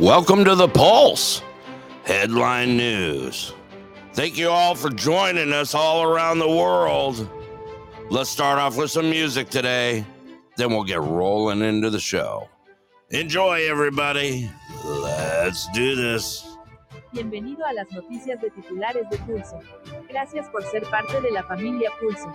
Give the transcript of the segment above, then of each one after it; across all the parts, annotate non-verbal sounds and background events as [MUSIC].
Welcome to the Pulse Headline News. Thank you all for joining us all around the world. Let's start off with some music today, then we'll get rolling into the show. Enjoy, everybody. Let's do this. Bienvenido a las noticias de titulares de Pulso. Gracias por ser parte de la familia Pulso.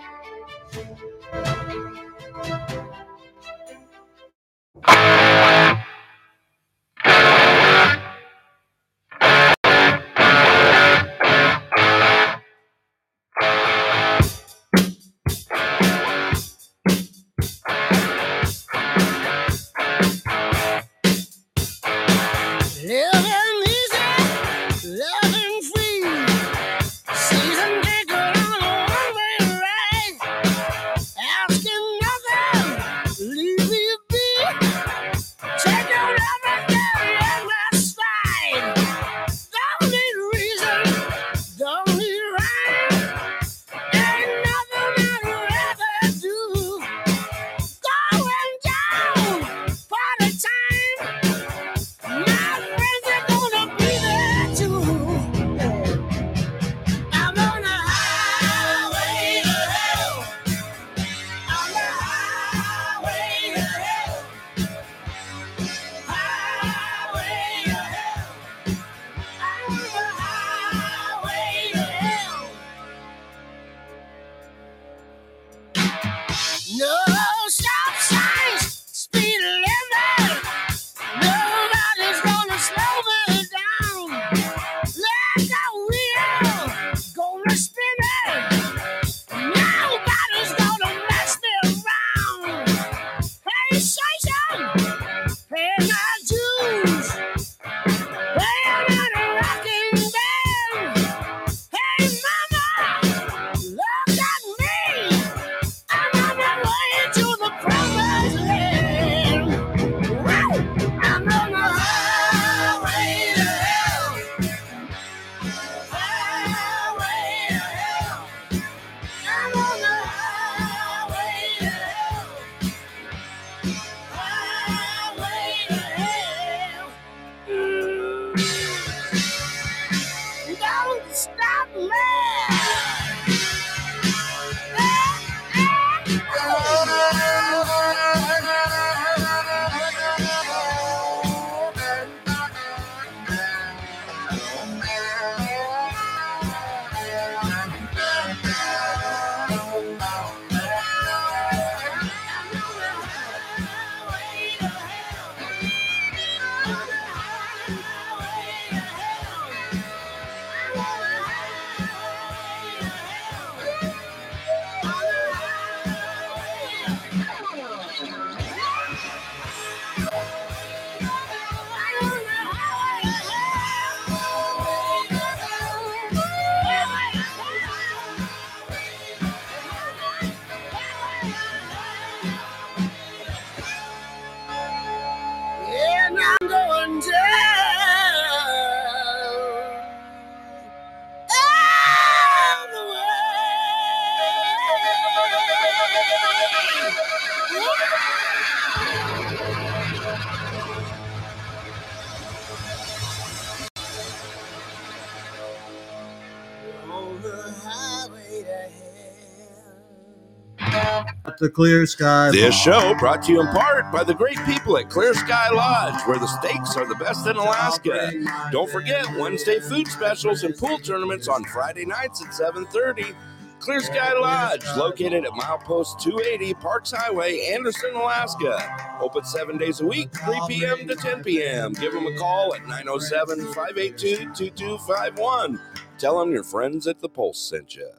The clear sky. This show brought to you in part by the great people at Clear Sky Lodge, where the steaks are the best in Alaska. Don't forget Wednesday food specials and pool tournaments on Friday nights at 7:30. Clear Sky Lodge, located at milepost 280 Parks Highway, Anderson, Alaska. Open seven days a week, 3 p.m. to 10 p.m. Give them a call at 907 582 2251. Tell them your friends at the Pulse sent you.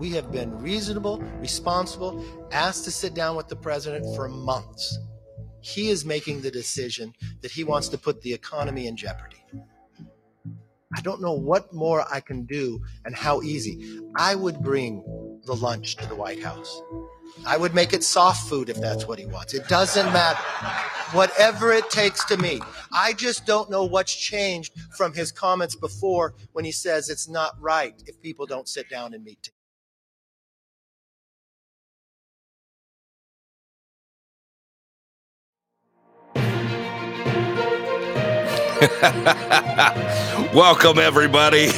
We have been reasonable, responsible, asked to sit down with the president for months. He is making the decision that he wants to put the economy in jeopardy. I don't know what more I can do and how easy. I would bring the lunch to the White House. I would make it soft food if that's what he wants. It doesn't matter. Whatever it takes to meet. I just don't know what's changed from his comments before when he says it's not right if people don't sit down and meet. [LAUGHS] Welcome, everybody, [LAUGHS] to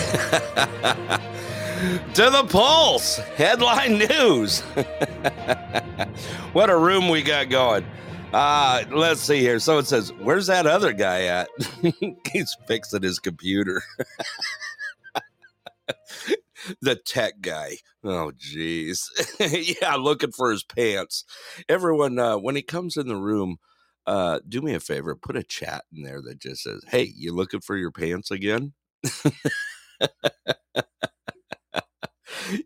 the Pulse headline news. [LAUGHS] what a room we got going. Uh, let's see here. Someone says, Where's that other guy at? He's fixing his computer. the tech guy. Oh, jeez. yeah, looking for his pants. Everyone, uh, when he comes in the room, uh, do me a favor, put a chat in there that just says, Hey, you looking for your pants again? [LAUGHS]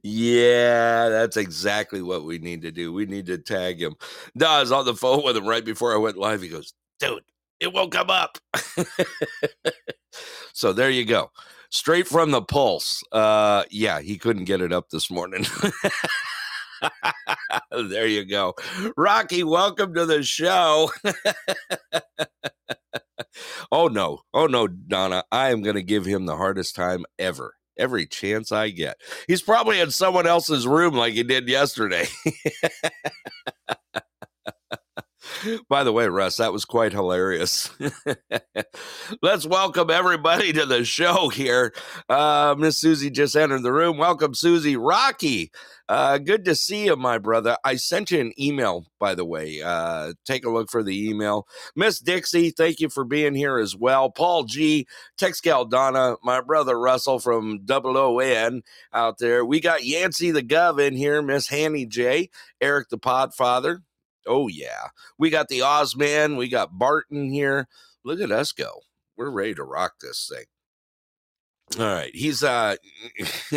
yeah, that's exactly what we need to do. We need to tag him. No, I was on the phone with him right before I went live. He goes, Dude, it won't come up. [LAUGHS] so there you go. Straight from the pulse. Uh, yeah, he couldn't get it up this morning. [LAUGHS] [LAUGHS] there you go. Rocky, welcome to the show. [LAUGHS] oh, no. Oh, no, Donna. I am going to give him the hardest time ever. Every chance I get. He's probably in someone else's room like he did yesterday. [LAUGHS] By the way, Russ, that was quite hilarious. [LAUGHS] Let's welcome everybody to the show here. Uh, Miss Susie just entered the room. Welcome, Susie. Rocky, uh, good to see you, my brother. I sent you an email, by the way. Uh, take a look for the email. Miss Dixie, thank you for being here as well. Paul G, Tex Donna, my brother Russell from Double O N out there. We got Yancey the Gov in here, Miss Hanny J, Eric the Podfather. Oh, yeah. We got the Ozman. We got Barton here. Look at us go. We're ready to rock this thing. All right. He's, uh, [LAUGHS]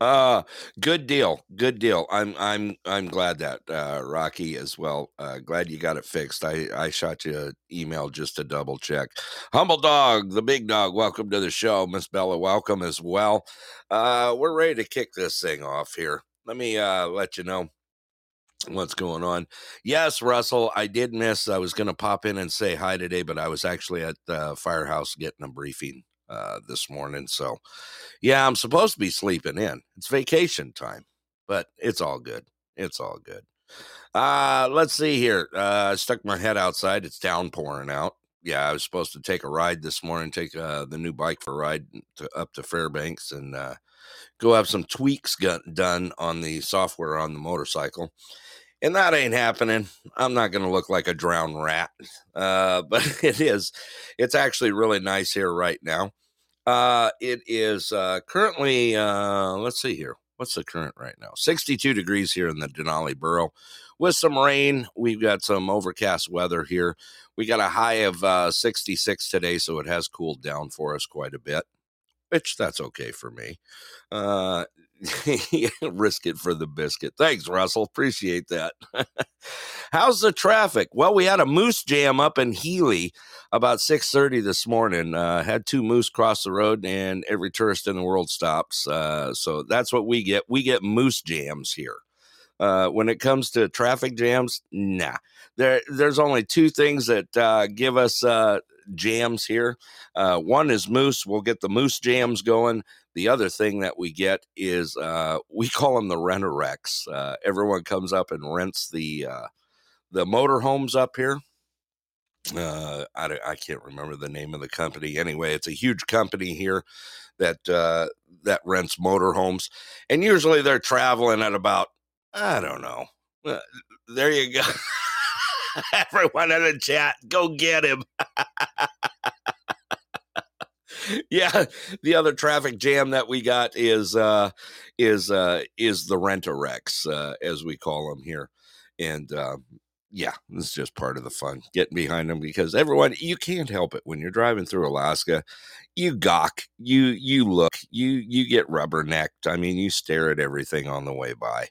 uh good deal good deal i'm i'm i'm glad that uh rocky as well uh glad you got it fixed i i shot you an email just to double check humble dog the big dog welcome to the show miss bella welcome as well uh we're ready to kick this thing off here let me uh, let you know what's going on. Yes, Russell, I did miss. I was going to pop in and say hi today, but I was actually at the firehouse getting a briefing uh, this morning. So, yeah, I'm supposed to be sleeping in. It's vacation time, but it's all good. It's all good. Uh, let's see here. Uh, I stuck my head outside. It's downpouring out. Yeah, I was supposed to take a ride this morning, take uh, the new bike for a ride to, up to Fairbanks, and uh, go have some tweaks done on the software on the motorcycle. And that ain't happening. I'm not going to look like a drowned rat, uh, [LAUGHS] but it is. It's actually really nice here right now. Uh, it is uh, currently, uh, let's see here. What's the current right now? 62 degrees here in the Denali Borough with some rain. We've got some overcast weather here. We got a high of uh, 66 today, so it has cooled down for us quite a bit which that's okay for me. Uh, [LAUGHS] risk it for the biscuit. Thanks, Russell. Appreciate that. [LAUGHS] How's the traffic? Well, we had a moose jam up in Healy about 6:30 this morning. Uh, had two moose cross the road, and every tourist in the world stops. Uh, so that's what we get. We get moose jams here. Uh, when it comes to traffic jams, nah. There, there's only two things that uh, give us uh, jams here. Uh, one is moose. We'll get the moose jams going. The other thing that we get is uh, [LAUGHS] we call them the renter wrecks. Uh, everyone comes up and rents the uh, the motorhomes up here. Uh, I, I can't remember the name of the company. Anyway, it's a huge company here that uh, that rents motorhomes, and usually they're traveling at about I don't know. Uh, there you go. [LAUGHS] [LAUGHS] Everyone in the chat, go get him. [LAUGHS] yeah, the other traffic jam that we got is uh is uh is the rent a wrecks uh, as we call them here. And uh, yeah, it's just part of the fun getting behind them because everyone you can't help it when you're driving through Alaska. You gawk, you you look, you you get rubbernecked. I mean, you stare at everything on the way by.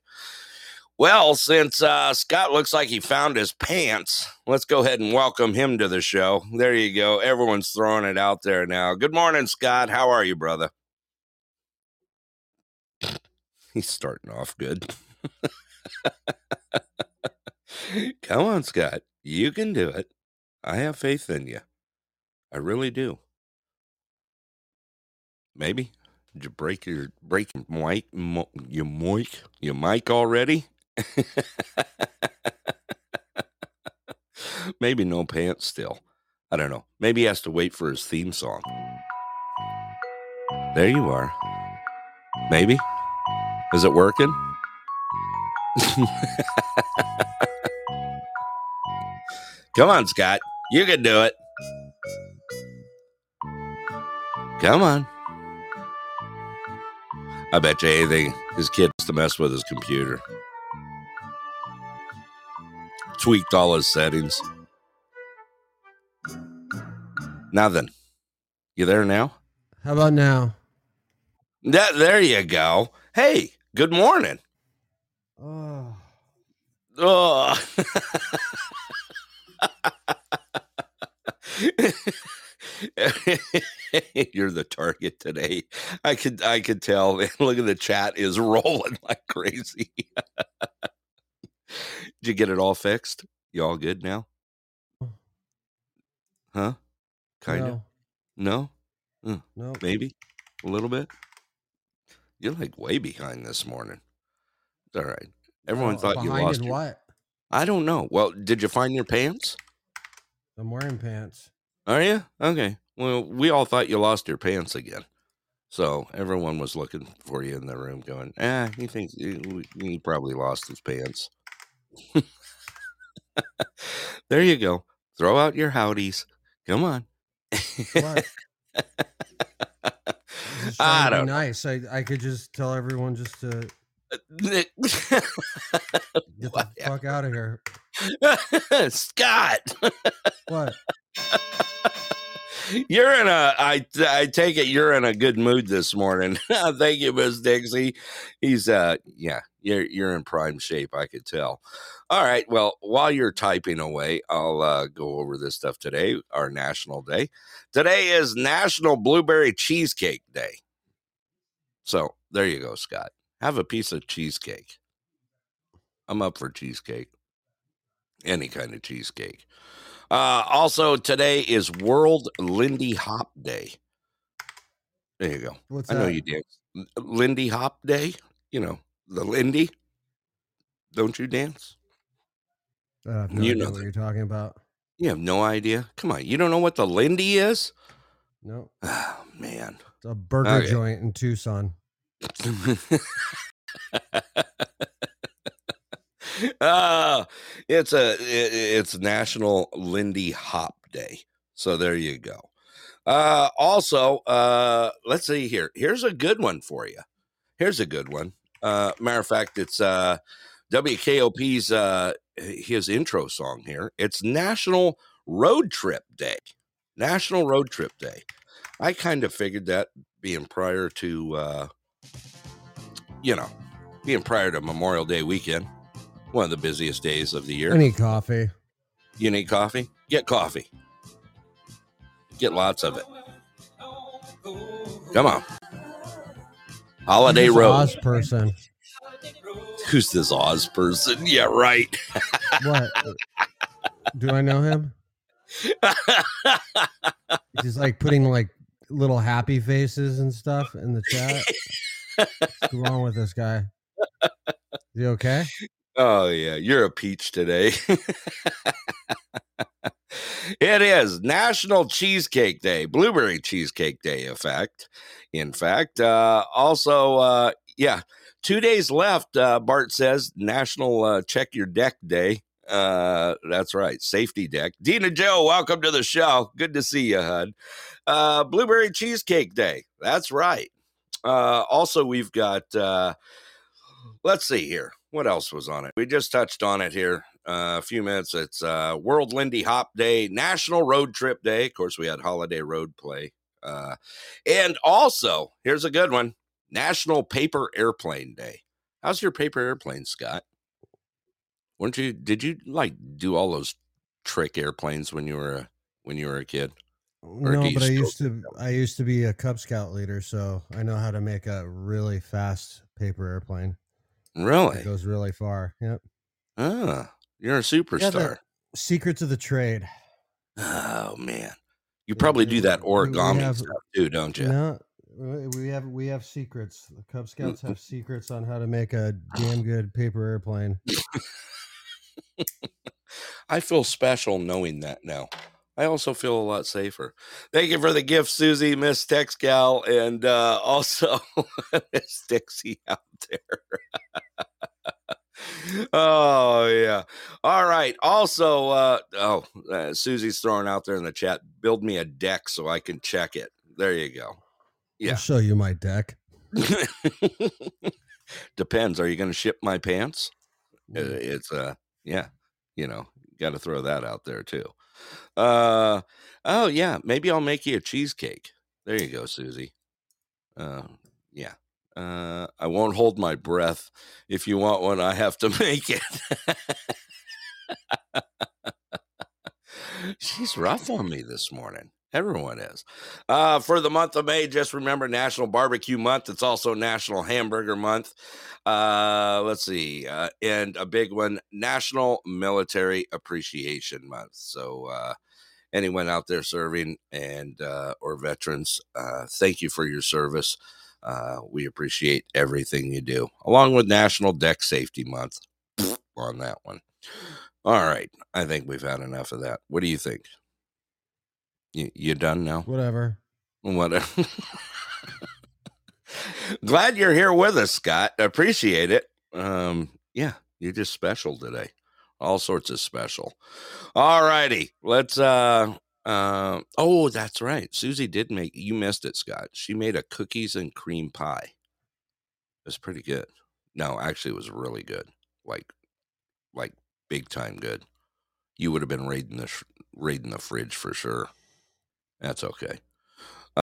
Well, since uh, Scott looks like he found his pants, let's go ahead and welcome him to the show. There you go. Everyone's throwing it out there now. Good morning, Scott. How are you, brother? He's starting off good. [LAUGHS] Come on, Scott. You can do it. I have faith in you. I really do. Maybe. Did you break your break your mic your mic your mic already? [LAUGHS] Maybe no pants still. I don't know. Maybe he has to wait for his theme song. There you are. Maybe. Is it working? [LAUGHS] Come on, Scott. You can do it. Come on. I bet you anything his kid has to mess with his computer. Tweaked all his settings. Now then, you there now? How about now? That, there you go. Hey, good morning. Oh, Oh. [LAUGHS] You're the target today. I could I could tell. [LAUGHS] Look at the chat is [LAUGHS] rolling like crazy. Did you get it all fixed? You all good now? Huh? Kind of. no, No? no. Maybe a little bit. You're like way behind this morning. It's all right. Everyone Oh, thought you lost. Your, what? I don't know. Well, did you find your pants? I'm wearing pants. Are you okay? Well, we all thought you lost your pants again. So everyone was looking for you in the room, going, "Ah, he thinks he, he probably lost his pants." [LAUGHS] there you go. Throw out your howdies. Come on. What? [LAUGHS] Just I trying to be don't nice. I I could just tell everyone just to uh, [LAUGHS] get the fuck out of here. Scott, What? You're in a. I I take it you're in a good mood this morning. [LAUGHS] Thank you, Miss Dixie. He's uh, yeah, you're you're in prime shape. I could tell. All right. Well, while you're typing away, I'll uh, go over this stuff today. Our national day. Today is National Blueberry Cheesecake Day. So there you go, Scott. Have a piece of cheesecake. I'm up for cheesecake. Any kind of cheesecake. Uh, also, today is World Lindy Hop Day. There you go. What's I know you dance. Lindy Hop Day. You know the Lindy. Don't you dance? I have no You idea know what that. you're talking about. You have no idea. Come on, you don't know what the Lindy is? No, Oh man. it's a burger Okay. joint in Tucson. uh, [LAUGHS] it's a it's National Lindy Hop Day. So there you go. Uh, also, uh, let's see here. Here's a good one for you. Here's a good one. Uh, matter of fact, it's uh, WKOP's uh, his intro song here. It's National Road Trip Day. National Road Trip Day. I kind of figured that being prior to, uh, you know, being prior to Memorial Day weekend, one of the busiest days of the year. I need coffee. You need coffee? Get coffee. Get lots of it. Come on. Holiday Who's Road. Oz person. Who's this Oz person? Yeah, right. What? Do I know him? [LAUGHS] He's like putting like little happy faces and stuff in the chat. [LAUGHS] What's wrong with this guy? Is he okay? Oh, yeah. You're a peach today. it is National Cheesecake Day, Blueberry Cheesecake Day, in fact. In fact, uh, also, uh, yeah, two days left. Uh, Bart says National uh, Check Your Deck Day. Uh, that's right, safety deck. Dina Joe, welcome to the show. Good to see you, Hud. Uh, Blueberry Cheesecake Day. That's right. Also, we've got. Let's see here. What else was on it? We just touched on it here uh, a few minutes. It's uh, World Lindy Hop Day, National Road Trip Day. Of course, we had Holiday Road Play. Uh, and also, here's a good one National Paper Airplane Day. How's your paper airplane, Scott? Weren't you? Did you like do all those trick airplanes when you were a, when you were a kid? Or No, but I used to I used to be a Cub Scout leader, so I know how to make a really fast paper airplane. Really? It goes really far. Yep. Ah, you're a superstar. Secrets of the trade. Oh man, you probably do that origami have- stuff too, don't you? No, we have we have secrets. The Cub Scouts have secrets on how to make a damn good paper airplane. [LAUGHS] I feel special knowing that now. I also feel a lot safer. Thank you for the gift, Susie, Miss Tex Gal, and uh, [LAUGHS] also [LAUGHS] Miss Dixie out there. Oh yeah. All right. Also, uh, oh, uh, Susie's throwing out there in the chat. Build me a deck so I can check it. There you go. Yeah. I'll show you my deck. [LAUGHS] Depends. Are you going to ship my pants? Uh, it's uh yeah you know got to throw that out there too uh oh yeah maybe i'll make you a cheesecake there you go susie uh yeah uh i won't hold my breath. If you want one i have to [LAUGHS] make it. She's rough on me this morning. Everyone is. Uh for the month of may just remember national barbecue month. It's also national hamburger month. Uh let's see uh and a big one national military appreciation month. So uh anyone out there serving and uh or veterans uh thank you for your service uh we appreciate everything you do along with national deck safety month [LAUGHS] on that one all right i think we've had enough of that what do you think you, you done now Whatever. Whatever. [LAUGHS] Glad you're here with us, Scott. Appreciate it. Um, yeah, you're just special today. All sorts of special. All righty. Let's uh uh oh, that's right. Susie did make you missed it, Scott. She made a cookies and cream pie. It was pretty good. No, actually it was really good. Like like big time good. You would have been raiding the sh- raiding the fridge for sure. That's okay.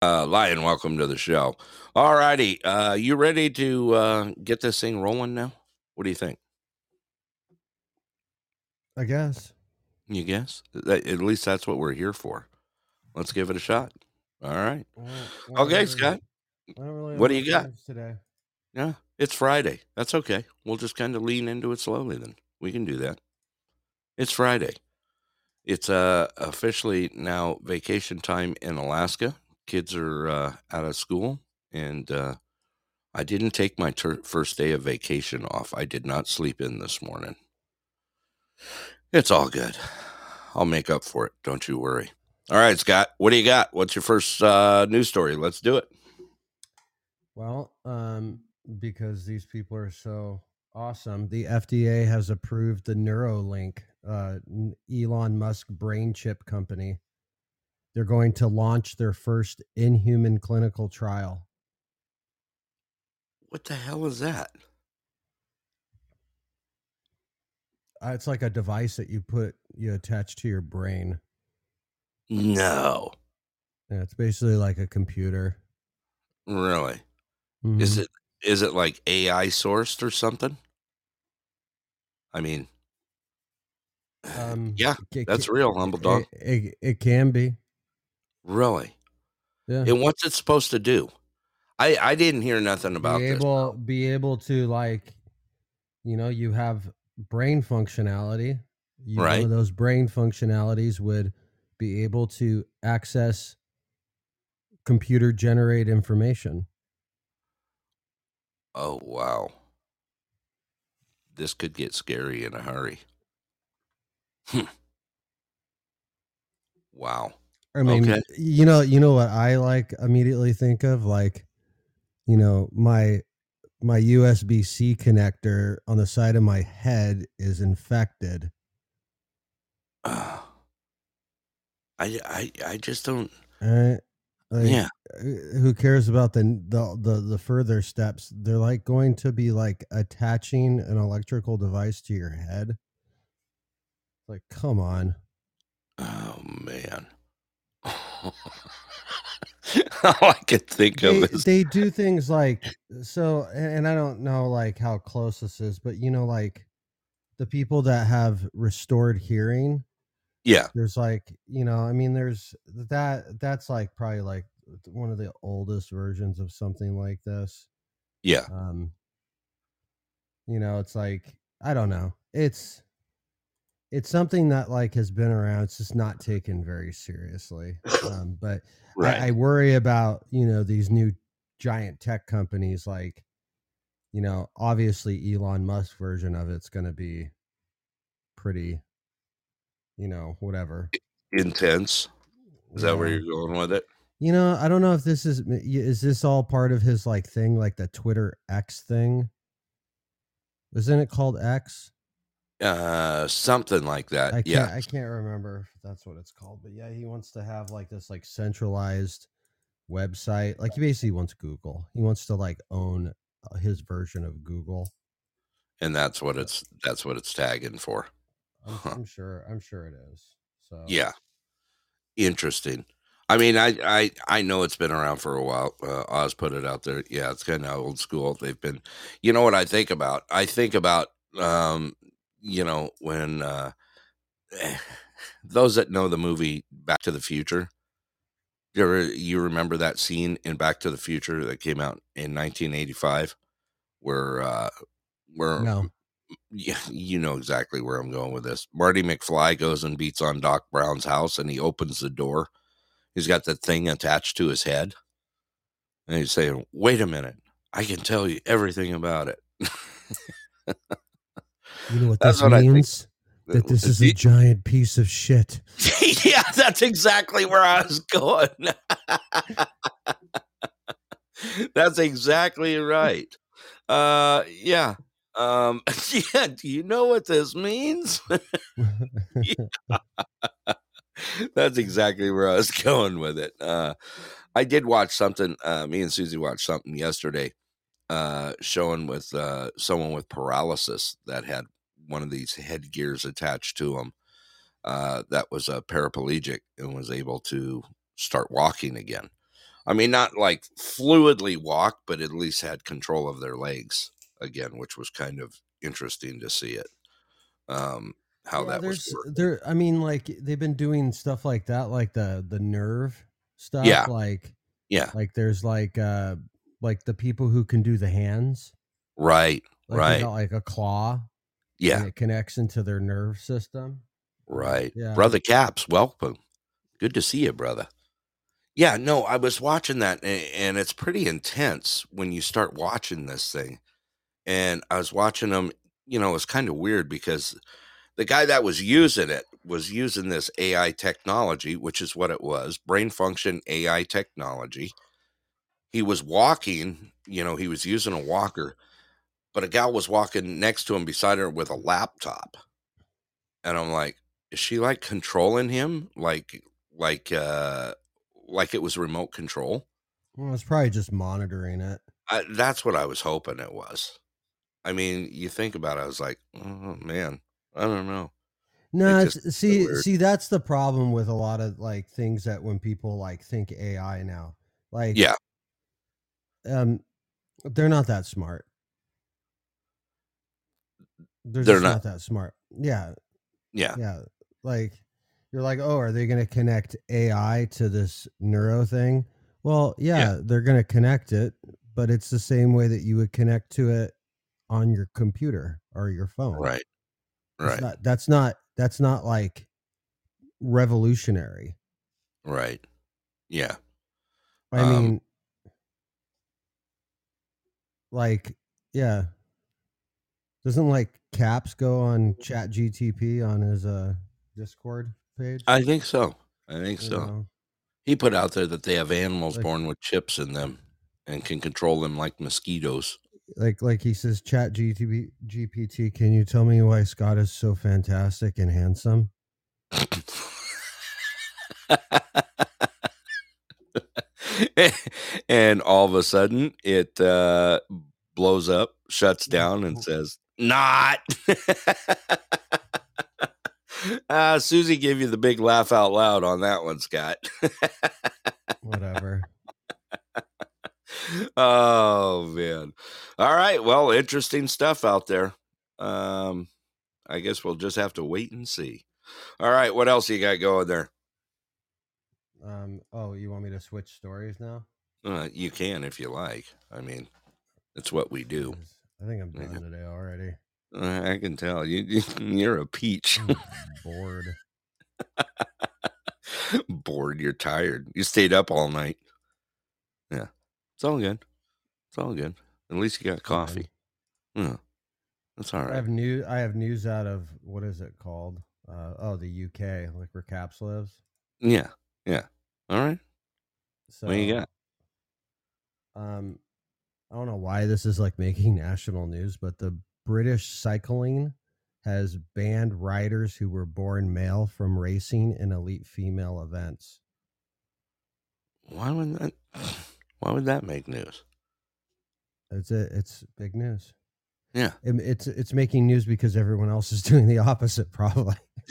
Uh, Lion, welcome to the show. All righty. Uh, you ready to uh, get this thing rolling now? What do you think? I guess. You guess? At least that's what we're here for. Let's give it a shot. All right. Don't- I don't Okay, really- Scott. Really What do you got? today? Yeah, it's Friday. That's okay. We'll just kind of lean into it slowly then. We can do that. It's Friday. It's uh, officially now vacation time in Alaska. Kids are uh, out of school, and uh, I didn't take my ter- first day of vacation off. I did not sleep in this morning. It's all good. I'll make up for it. Don't you worry. All right, Scott, what do you got? What's your first uh, news story? Let's do it. Well, um, because these people are so awesome, the FDA has approved the Neuralink, uh, Elon Musk brain chip company. They're going to launch their first inhuman clinical trial. What the hell is that? Uh, it's like a device that you put you attach to your brain. No, Yeah, it's basically like a computer. really. Is Mhm. it is it like AI sourced or something? I mean, Um, yeah, it that's ca- real, humble dog. It, it, it can be. Really? Yeah. And what's it supposed to do? I I didn't hear nothing about be this. be able to like you know you have brain functionality you, one Right. of those brain functionalities would be able to access computer generate information Oh wow, this could get scary in a hurry. Hmm. Wow. i mean Okay. you know you know what i like immediately think of like you know my my usb-c connector on the side of my head is infected Uh, I I I just don't. right? Like, Yeah. uh, who cares about the, the the the further steps they're like going to be like attaching an electrical device to your head like come on Oh man. [LAUGHS] [LAUGHS] All I could think they, of is they do things like so and, and i don't know like how close this is but you know like the people that have restored hearing yeah. there's like you know i mean there's that that's like probably like one of the oldest versions of something like this Yeah. um you know it's like i don't know it's it's something that like has been around it's just not taken very seriously um but [LAUGHS] Right. I, I worry about you know these new giant tech companies like you know obviously elon musk version of it's going to be pretty you know, whatever. Intense. Is that where you're going with it? You know, I don't know if this is is this all part of his like thing, like the Twitter X thing. Isn't it called X? Uh, something like that. I yeah. I can't remember if that's what it's called, but yeah, he wants to have like this like centralized website. Like he basically wants Google. He wants to like own uh, his version of Google. and that's what it's that's what it's tagging for. I'm, Huh. I'm sure. I'm sure it is. So Yeah. Interesting. I mean, I, I I know it's been around for a while. Uh, Oz put it out there. Yeah, it's kind of old school. They've been, you know what I think about? I think about, um, you know, when uh, those that know the movie Back to the Future, you ever, you remember that scene in Back to the Future that came out in 1985, where uh, where No. yeah, you know exactly where I'm going with this. Marty McFly goes and beats on Doc Brown's house and he opens the door. He's got the thing attached to his head. And he's saying, Wait a minute, I can tell you everything about it. [LAUGHS] You know what That's this what means? That this is a giant piece of shit. [LAUGHS] yeah, that's exactly where I was going. [LAUGHS] that's exactly right. Uh yeah. Um [LAUGHS] yeah, do you know what this means? That's exactly where I was going with it. Uh, I did watch something. Uh, me and Susie watched something yesterday, uh, showing with uh, someone with paralysis that had one of these headgears attached to him. Uh, that was a paraplegic and was able to start walking again. I mean, not like fluidly walk, but at least had control of their legs again, which was kind of interesting to see it. Um, how Yeah, that was working. there I mean like they've been doing stuff like that like the the nerve stuff Yeah. like Yeah, like there's like uh like the people who can do the hands right, like right. like a claw Yeah, connects into their nerve system Right. Yeah. Brother Caps, welcome. Good to see you, brother. Yeah, no, I was watching that and it's pretty intense when you start watching this thing. And I was watching them, you know, it's kind of weird because the guy that was using it was using this AI technology, which is what it was brain function AI technology. He was walking, you know, he was using a walker, but a gal was walking next to him beside her with a laptop. And I'm like, is she like controlling him? Like like uh like it was remote control. Well it's probably just monitoring it. I, that's what i was hoping it was. I mean you think about it i was like oh man i don't know. No just see see that's the problem with a lot of like things that when people like think ai now like yeah. um they're not that smart they're, They're just not. not that smart. Yeah. Yeah. Yeah. Like you're like oh are they going to connect ai to this neuro thing? Well yeah, Yeah. they're going to connect it but it's the same way that you would connect to it on your computer or your phone. Right. Right. not, that's not that's not like revolutionary. Right. Yeah. I Um, mean like yeah. Doesn't like caps go on chat gtp on his uh discord page? I think so. I think You so. know? he put out there that they have animals Like- born with chips in them and can control them like mosquitoes. Like like he says chat gtp gpt can you tell me why scott is so fantastic and handsome? [LAUGHS] And all of a sudden it uh, blows up, shuts down, and says, "Not." uh, [LAUGHS] Susie gave you the big laugh out loud on that one, Scott. [LAUGHS] whatever oh man! All right, well, interesting stuff out there. Um, I guess we'll just have to wait and see. All right, what else you got going there? um oh you want me to switch stories now Uh, you can if you like. I mean, it's what we do. 'Cause i think i'm done Yeah. today already I can tell you. [LAUGHS] You're a peach. I'm [LAUGHS] bored Bored. You're tired. You stayed up all night. Yeah, it's all good. It's all good. At least you got coffee. Yeah, that's all I have new I have news out of what is it called? Uh, oh, the UK, like where Caps lives. Yeah, yeah. All right. So What you got? Um, I don't know why this is like making [LAUGHS] national news, but the British cycling has banned riders who were born male from racing in elite female events. Why would that? [SIGHS] Why would that make news? It's a, it's big news. Yeah. It- it's it's making news because everyone else is [LAUGHS] doing the opposite, probably. [LAUGHS]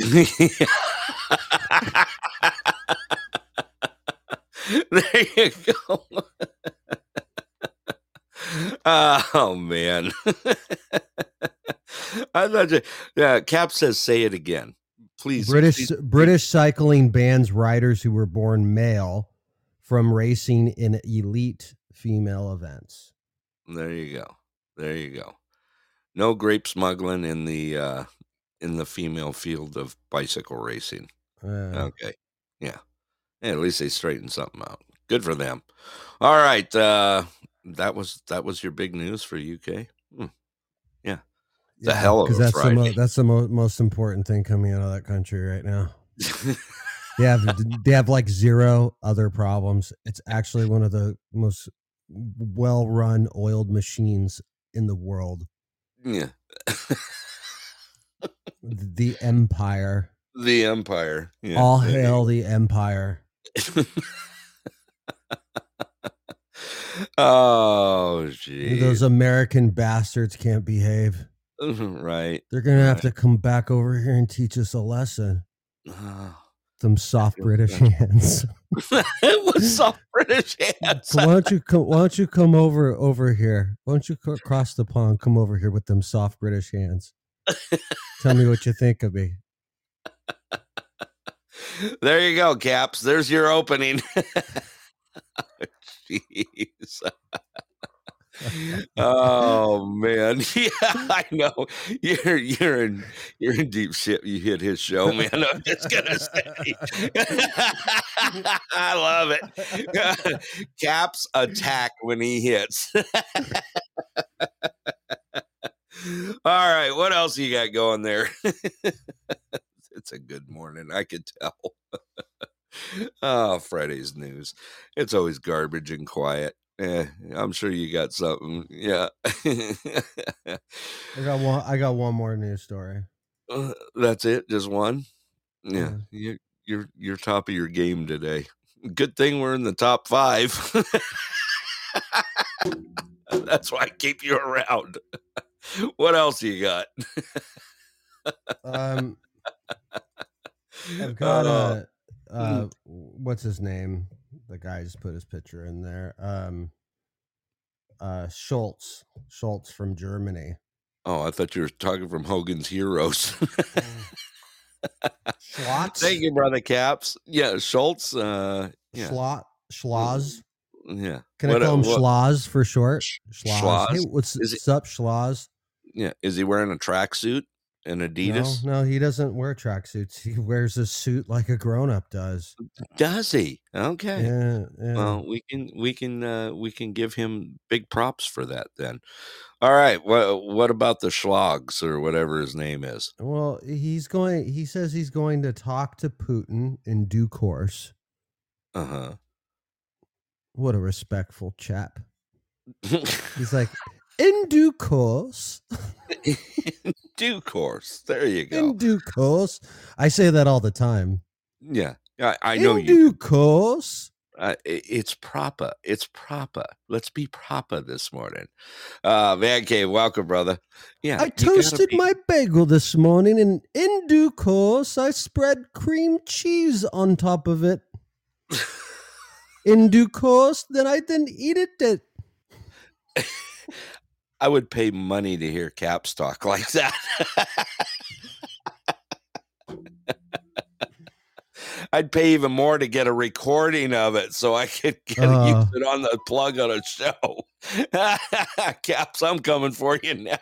there you go. Oh man. I thought you, yeah, Cap says say it again. Please. British please- British cycling bans riders who were born male from racing in elite female events. There you go. There you go. No grape smuggling in the uh in the female field of bicycle racing. Uh, Okay. Yeah. Yeah, at least they straightened something out. Good for them. All right. Uh that was that was your big news for UK. Hmm. the hell of that's the mo- Friday. that's the mo- most important thing coming out of that country right now. [LAUGHS] They have they have like zero other problems. It's actually one of the most well run oiled machines in the world. yeah. The Empire. [LAUGHS] the Empire. Yeah. All hail the Empire. [LAUGHS] oh, gee. Those American bastards can't behave. Mm-hmm, right. They're gonna have to come back over here and teach us a lesson. Oh. Them [LAUGHS] [LAUGHS] soft British hands. it was soft British hands. why don't you come? Why don't you come over over here? Why don't you co- cross the pond? Come over here with them soft British hands. Tell me what you think of me. [LAUGHS] there you go, Caps. There's your opening. Jeez. [LAUGHS] oh man, [LAUGHS] yeah, I know. You're you're in you're in deep shit. You hit his show, man. I'm just gonna say, [LAUGHS] I love it. Caps attack when he hits. All right, what else you got going there? it's a good morning, I could tell. Oh, Friday's news. It's always garbage and quiet. Eh, I'm sure you got something. Yeah. I got one. I got one more news story. Uh, That's it. Just one. Yeah, Yeah. you, you're you're top of your game today. Good thing we're in the top five. [LAUGHS] That's why I keep you around. what else you got? Um, I've got Uh, a. Uh, what's his name? The guy just put his picture in there. Um, uh, Schultz. Schultz from Germany. oh, I thought you were talking from Hogan's Heroes. [LAUGHS] Schlotz. Thank you, brother Caps. Yeah, Schultz. Uh, yeah, Schlot. Schloz. yeah. Can What- I call him what- Schloz for short? Schloz. Schloz? Hey, what's, what's up, Schloz? Yeah, is he wearing a tracksuit and Adidas? No, no, he doesn't wear tracksuits. He wears a suit like a grown up does. Does he? Okay. Yeah, yeah. Well, we can we can uh, we can give him big props for that then. All right. What what about the Schlogs or whatever his name is? Well, he's going. He says he's going to talk to Putin in due course. Uh huh. What a respectful chap. He's like, [LAUGHS] in due course, in [LAUGHS] Due course. There you go. in due course. I say that all the time. yeah. I, I know in you. due course. Uh, it's proper. It's proper. Let's be proper this morning. Uh, Man Cave, welcome, brother. Yeah. I toasted be- my bagel this morning, and in due course, I spread cream cheese on top of it. [LAUGHS] in due course, then I then eat it. [LAUGHS] I would pay money to hear Caps talk [LAUGHS] like that. I'd pay even more to get a recording of it so I could [LAUGHS] get Uh. use it on the plug on a show. [LAUGHS] Caps, I'm coming for you now.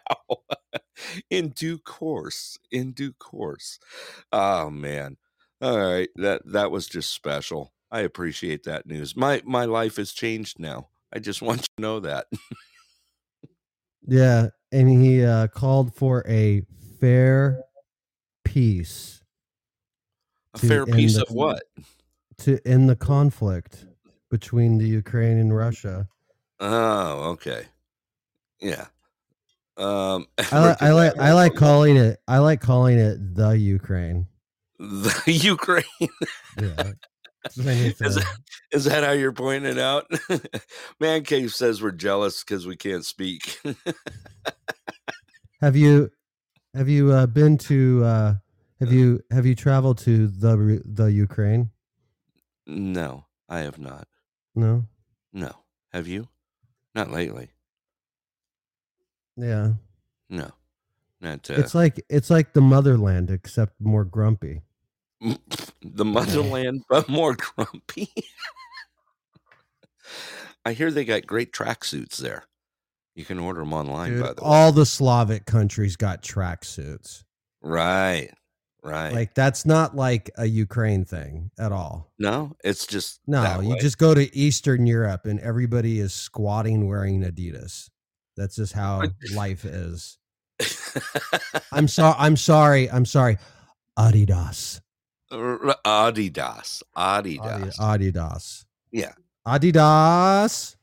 in due course. In due course. Oh man. All right. That that was just special. I appreciate that news. My my life has changed now. I just want you to know that. Yeah, and he uh, called for a fair peace A fair piece the- of what? to end the conflict between the Ukraine and Russia. Oh, okay. Yeah. Um, [LAUGHS] I, li- I like I like calling it I like calling it the Ukraine. the [LAUGHS] Ukraine. Yeah. So I need Is is that how you're pointing it out? [LAUGHS] Man Cave says we're jealous because we can't speak. [LAUGHS] have you have you uh, been to uh, have you have you traveled to the the Ukraine? no, I have not. No. No. Have you? Not lately. Yeah. No. Not uh, It's like it's like the motherland except more grumpy. The motherland, but more grumpy. I hear they got great tracksuits there. You can order them online, Dude, by the way. all the Slavic countries got tracksuits. Right. Right. Like that's not like a Ukraine thing at all. no, it's just No, you way. just go to Eastern Europe and everybody is squatting wearing Adidas. That's just how life is. [LAUGHS] I'm sorry. I'm sorry. I'm sorry. Adidas. Adidas. Adidas. Adidas. Yeah. Adidas.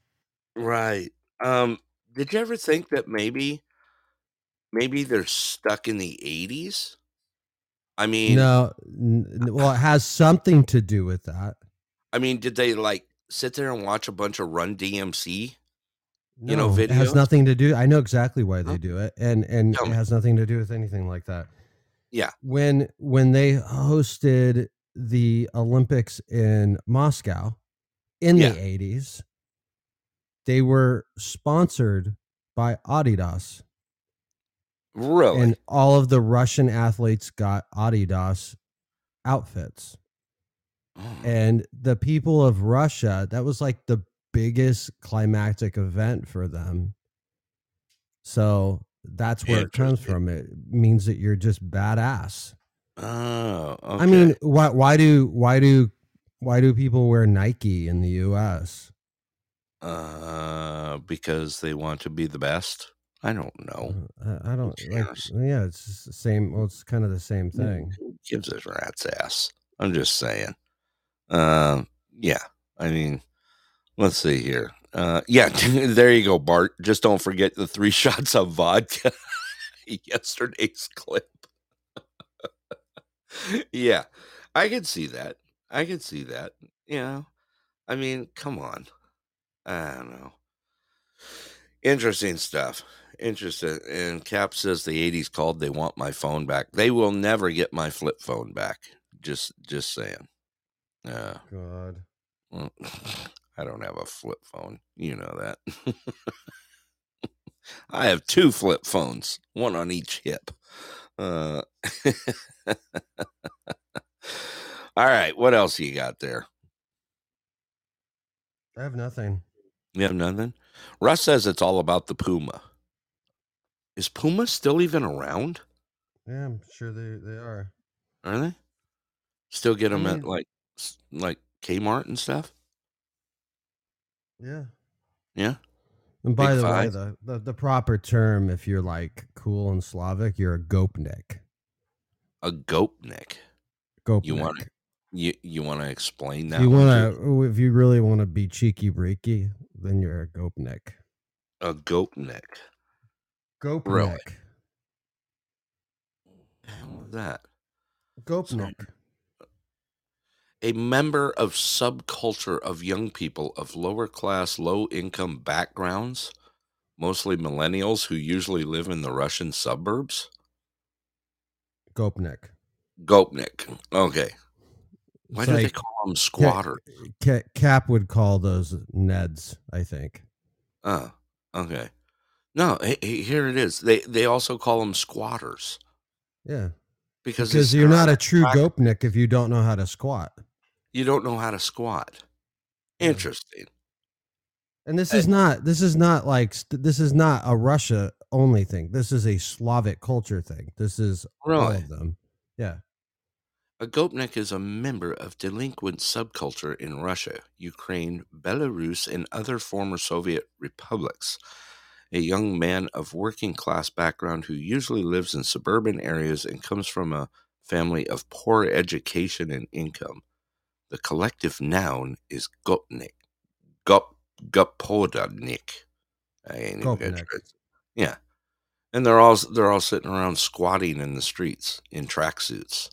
Right. Um, did you ever think that maybe maybe they're stuck in the 80s? I mean, No. n- Well, it has something to do with that. I mean, did they like sit there and watch a bunch of Run DMC? You know, No, it has nothing to do. I know exactly why they do it, and and Tell it has nothing to do with anything like that. Yeah. When when they hosted the Olympics in Moscow in Yeah. the eighties, they were sponsored by Adidas, Really? and all of the Russian athletes got Adidas outfits. Oh, and the people of Russia, that was like the biggest climactic event for them. So that's where it comes from. It means that you're just badass. oh, okay. I mean, why why do why do why do people wear Nike in the US? uh, because they want to be the best. I don't know. Uh, I, I don't like yeah, it's the same well, it's kind of the same thing. Who gives a rat's ass? I'm just saying. Um, yeah. I mean, let's see here. Uh, yeah, [LAUGHS] there you go, Bart. Just don't forget the three [LAUGHS] shots of vodka. [LAUGHS] Yesterday's clip. yeah, I could see that. I could see that. You know, I mean, come on. I don't know. Interesting stuff. Interesting. And Cap says the 80s called. They want my phone back. They will never get my flip phone back. Just, just saying. Uh, God. I don't have a flip phone. You know that. [LAUGHS] I have two flip phones, one on each hip. Uh, [LAUGHS] all right. What else you got there? I have nothing. You have nothing? Russ says it's all about the Puma. Is Puma still even around? Yeah, I'm sure they, they are. Are they? Still get them at like like Kmart and stuff? Yeah. Yeah. And by Big the way, the, the the proper term, if you're like cool and Slavic, you're a gopnik. A goatnik. Gopnik. You want you you want to explain that? you want to, if you really want to be cheeky breaky, then you're a gopnik. a goatnik. Gopnik. Really? What was that? Gopnik. A member of subculture of young people of lower class, low income backgrounds, mostly millennials who usually live in the Russian suburbs. Gopnik. Goatnik. Okay. Why It's do they call them squatter? Ca- Cap would call those Neds, I think. Oh, okay. No, he- he- here it is. They they also call them squatters Yeah. because Because you're not a true Gopnik if you don't know how to squat. You don't know how to squat. Interesting. And this is not this is not like this is not a Russia only thing. This is a Slavic culture thing. This is all of them. Yeah. A Gopnik is a member of delinquent subculture in Russia, Ukraine, Belarus, and other former Soviet republics. A young man of working class background who usually lives in suburban areas and comes from a family of poor education and income. The collective noun is Gopnik. Gop Gopodnik. I ain't even gonna try. Yeah. And they're all they're all sitting around squatting in the streets in tracksuits.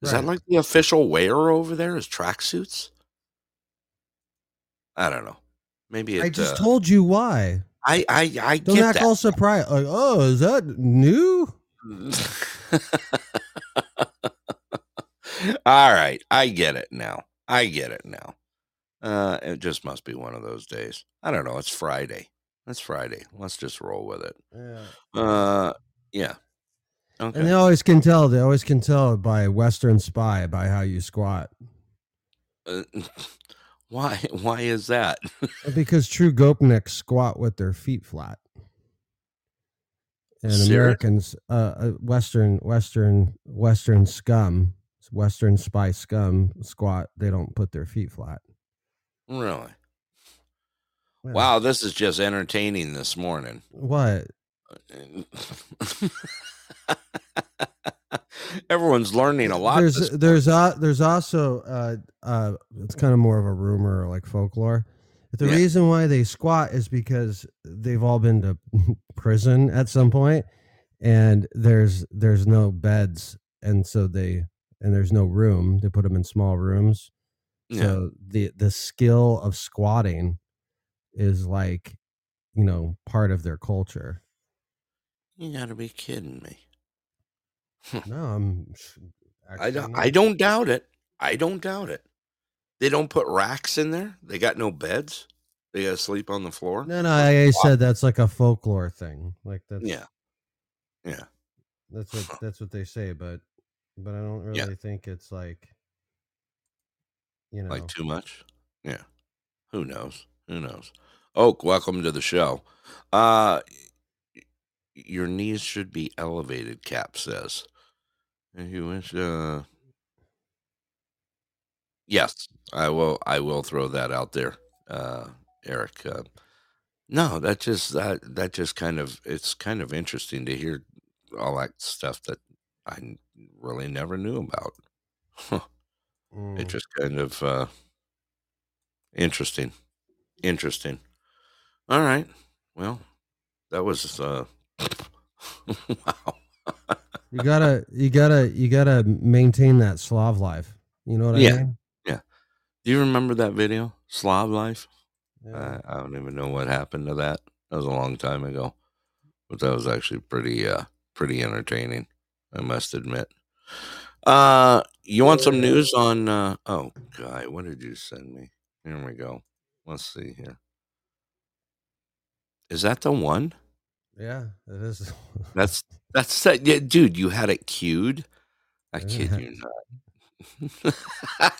Is that like the official wear over there? Is tracksuits? I don't know. Maybe it. I just uh, told you why. I I I Don't act that. all surprised. Like, oh, is that new? [LAUGHS] All right, I get it now. I get it now. Uh, it just must be one of those days. I don't know. It's Friday. It's Friday. Let's just roll with it. Yeah. Uh, yeah. Okay. And they always can tell. They always can tell by Western Spy by how you squat. Uh, [LAUGHS] why? Why is that? Because true Gopniks squat with their feet flat. And Americans, uh, uh, Western, Western, Western scum, Western spy scum squat. They don't put their feet flat. really? Yeah. Wow, this is just entertaining this morning. What? [LAUGHS] Everyone's learning a lot. There's there's uh, there's also uh uh it's kind of more of a rumor or like folklore. The Yeah. reason why they squat is because they've all been to [LAUGHS] prison at some point, and there's there's no beds, and so they and there's no room. They put them in small rooms. Yeah. So the the skill of squatting is like, you know, part of their culture. You gotta be kidding me. No, I'm. I don't. not. I don't doubt it. I don't doubt it. They don't put racks in there. They got no beds. They got to sleep on the floor. No, no, I, I said that's like a folklore thing. Like that. Yeah. Yeah. That's what that's what they say, but but I don't really Yeah. think it's like you know Like too much. Yeah. Who knows? Who knows? Oak, welcome to the show. Uh your knees should be elevated, Cap says. And you wish uh Yes, I will I will throw that out there. Uh Eric. Uh, no, that just that that just kind of it's kind of interesting to hear all that stuff that I really never knew about. Huh. Mm. It just kind of uh interesting. Interesting. All right. Well, that was uh [LAUGHS] wow. you gotta you gotta you gotta maintain that Slav life. You know what I Yeah. mean? Yeah. Do you remember that video? Slav Life? Yeah. I, I don't even know what happened to that. That was a long time ago. But that was actually pretty uh pretty entertaining, I must admit. Uh you want some news on uh oh guy, what did you send me? Here we go. Let's see here. Is that the one? yeah, it is. That's [LAUGHS] that's that yeah, dude, you had it queued. I kid you not. [LAUGHS]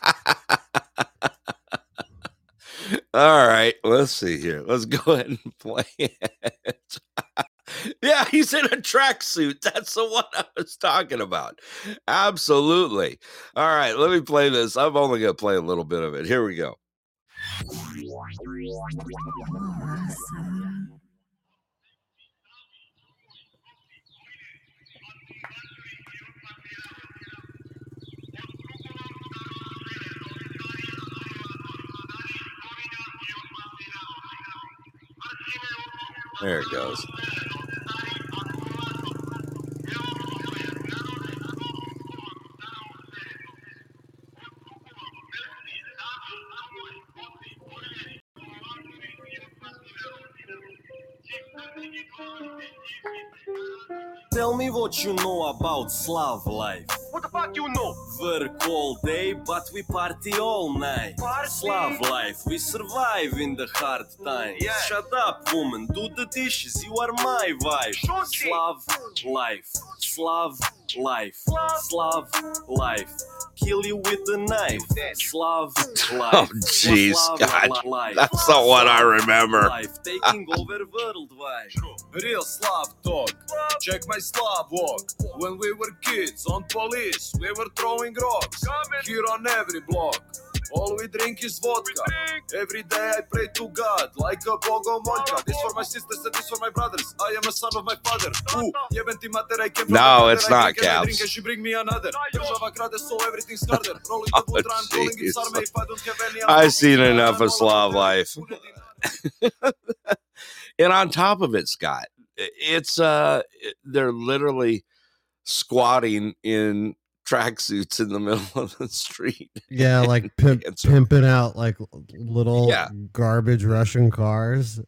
All right, let's see here. Let's go ahead and [LAUGHS] play it. [LAUGHS] yeah, he's in a tracksuit. [LAUGHS] That's the one I was talking about. Absolutely. All right, let me play this. I'm only going to play a little bit of it. Here we go. There it goes. Tell me what you know about Slav life. What the fuck you know? Work all day, but we party all night. Party? Slav life, we survive in the hard times. Yeah. Shut up, woman, do the dishes, you are my wife. Slav life, Slav life, Slav life. Kill you with a knife. Slav [LAUGHS] oh, life. Oh, jeez, God. life. That's not what I remember. Life taking [LAUGHS] over worldwide. Real Slav talk. Check my Slav walk. When we were kids on police, we were throwing rocks. Here on every block. All we drink is vodka. Every day I pray to God like a bogomolka. This for my sisters and this for my brothers. I am a son of my father. Ooh, jebem ti mater, I came from No, it's not, drink I Caps. drink and she bring me another. Država krade, so everything's harder. [LAUGHS] Rolling the Oh, wood, I'm calling it jeez. sarme if I don't have any I've seen enough of Slav life. [LAUGHS] and on top of it, Scott, it's uh they're literally squatting in tracksuits in the [LAUGHS] middle of the street. Yeah, like [LAUGHS] pimp, pimping out like little Yeah. garbage Russian cars.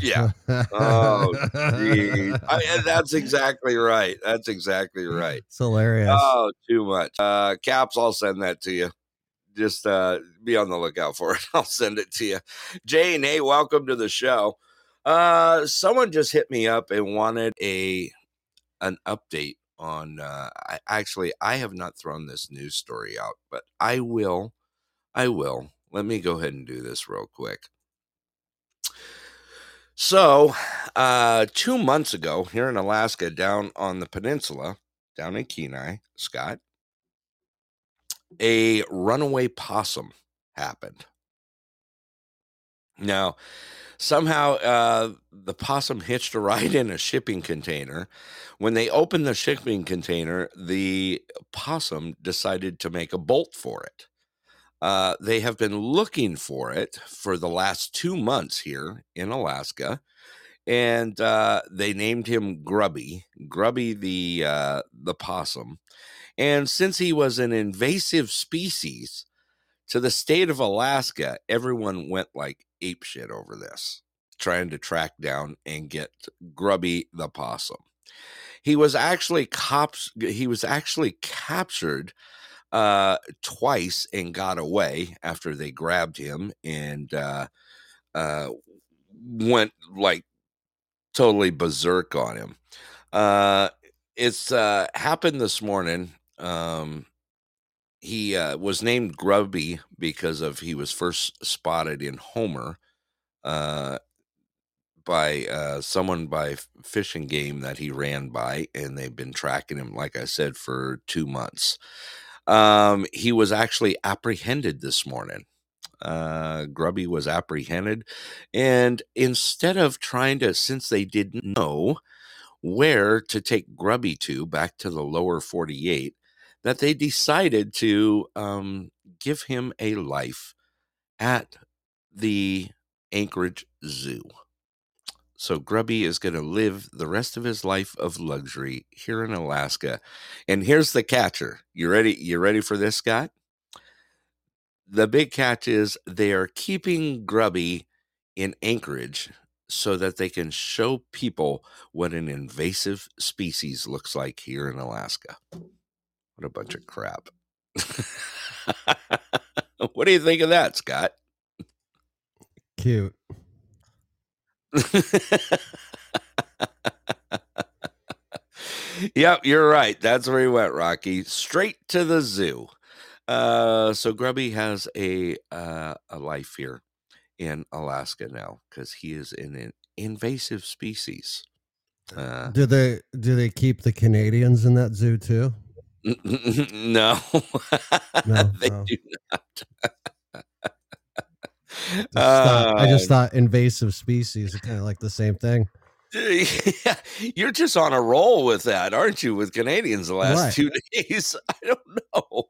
Yeah. Oh, [LAUGHS] I, that's exactly right. That's exactly right. It's hilarious. Oh, too much. Uh, Caps, I'll send that to you. Just uh, be on the lookout for it. I'll send it to you. And Nate, welcome to the show. Uh, someone just hit me up and wanted a an update on. Uh, I actually I have not thrown this news story out, but I will. I will. Let me go ahead and do this real quick. So, uh, two months ago, here in Alaska, down on the peninsula, down in Kenai, Scott, a runaway possum happened. Now, somehow uh, the possum hitched a ride in a shipping container. When they opened the shipping container, the possum decided to make a bolt for it. Uh, they have been looking for it for the last two months here in Alaska, and uh, they named him Grubby, Grubby the uh, the possum. And since he was an invasive species to the state of Alaska, everyone went like apeshit over this, trying to track down and get Grubby the possum. He was actually cops. He was actually captured uh, twice and got away after they grabbed him and uh, uh, went like totally berserk on him. Uh, it's uh, happened this morning. Um, he uh, was named Grubby because of he was first spotted in Homer uh, by uh, someone by Fish and Game that he ran by, and they've been tracking him, like I said, for two months. Um, he was actually apprehended this morning. Uh, Grubby was apprehended, and instead of trying to, since they didn't know where to take Grubby to back to the lower 48, that they decided to um, give him a life at the Anchorage Zoo. So Grubby is going to live the rest of his life of luxury here in Alaska. And here's the catcher. You ready? You ready for this, Scott? The big catch is they are keeping Grubby in Anchorage so that they can show people what an invasive species looks like here in Alaska. What a bunch of crap. [LAUGHS] what do you think of that, Scott? Cute. [LAUGHS] yep, you're right. That's where he went, Rocky. Straight to the zoo. Uh, so Grubby has a uh, a life here in Alaska now because he is an, an invasive species. Uh, Do they do they keep the Canadians in that zoo too? [LAUGHS] no, No, [LAUGHS] they no. do not. Just thought- I just Uh, thought invasive species are kind of like the same thing. Yeah, [LAUGHS] You're just on a roll with that, aren't you? With Canadians the last two days. I don't know.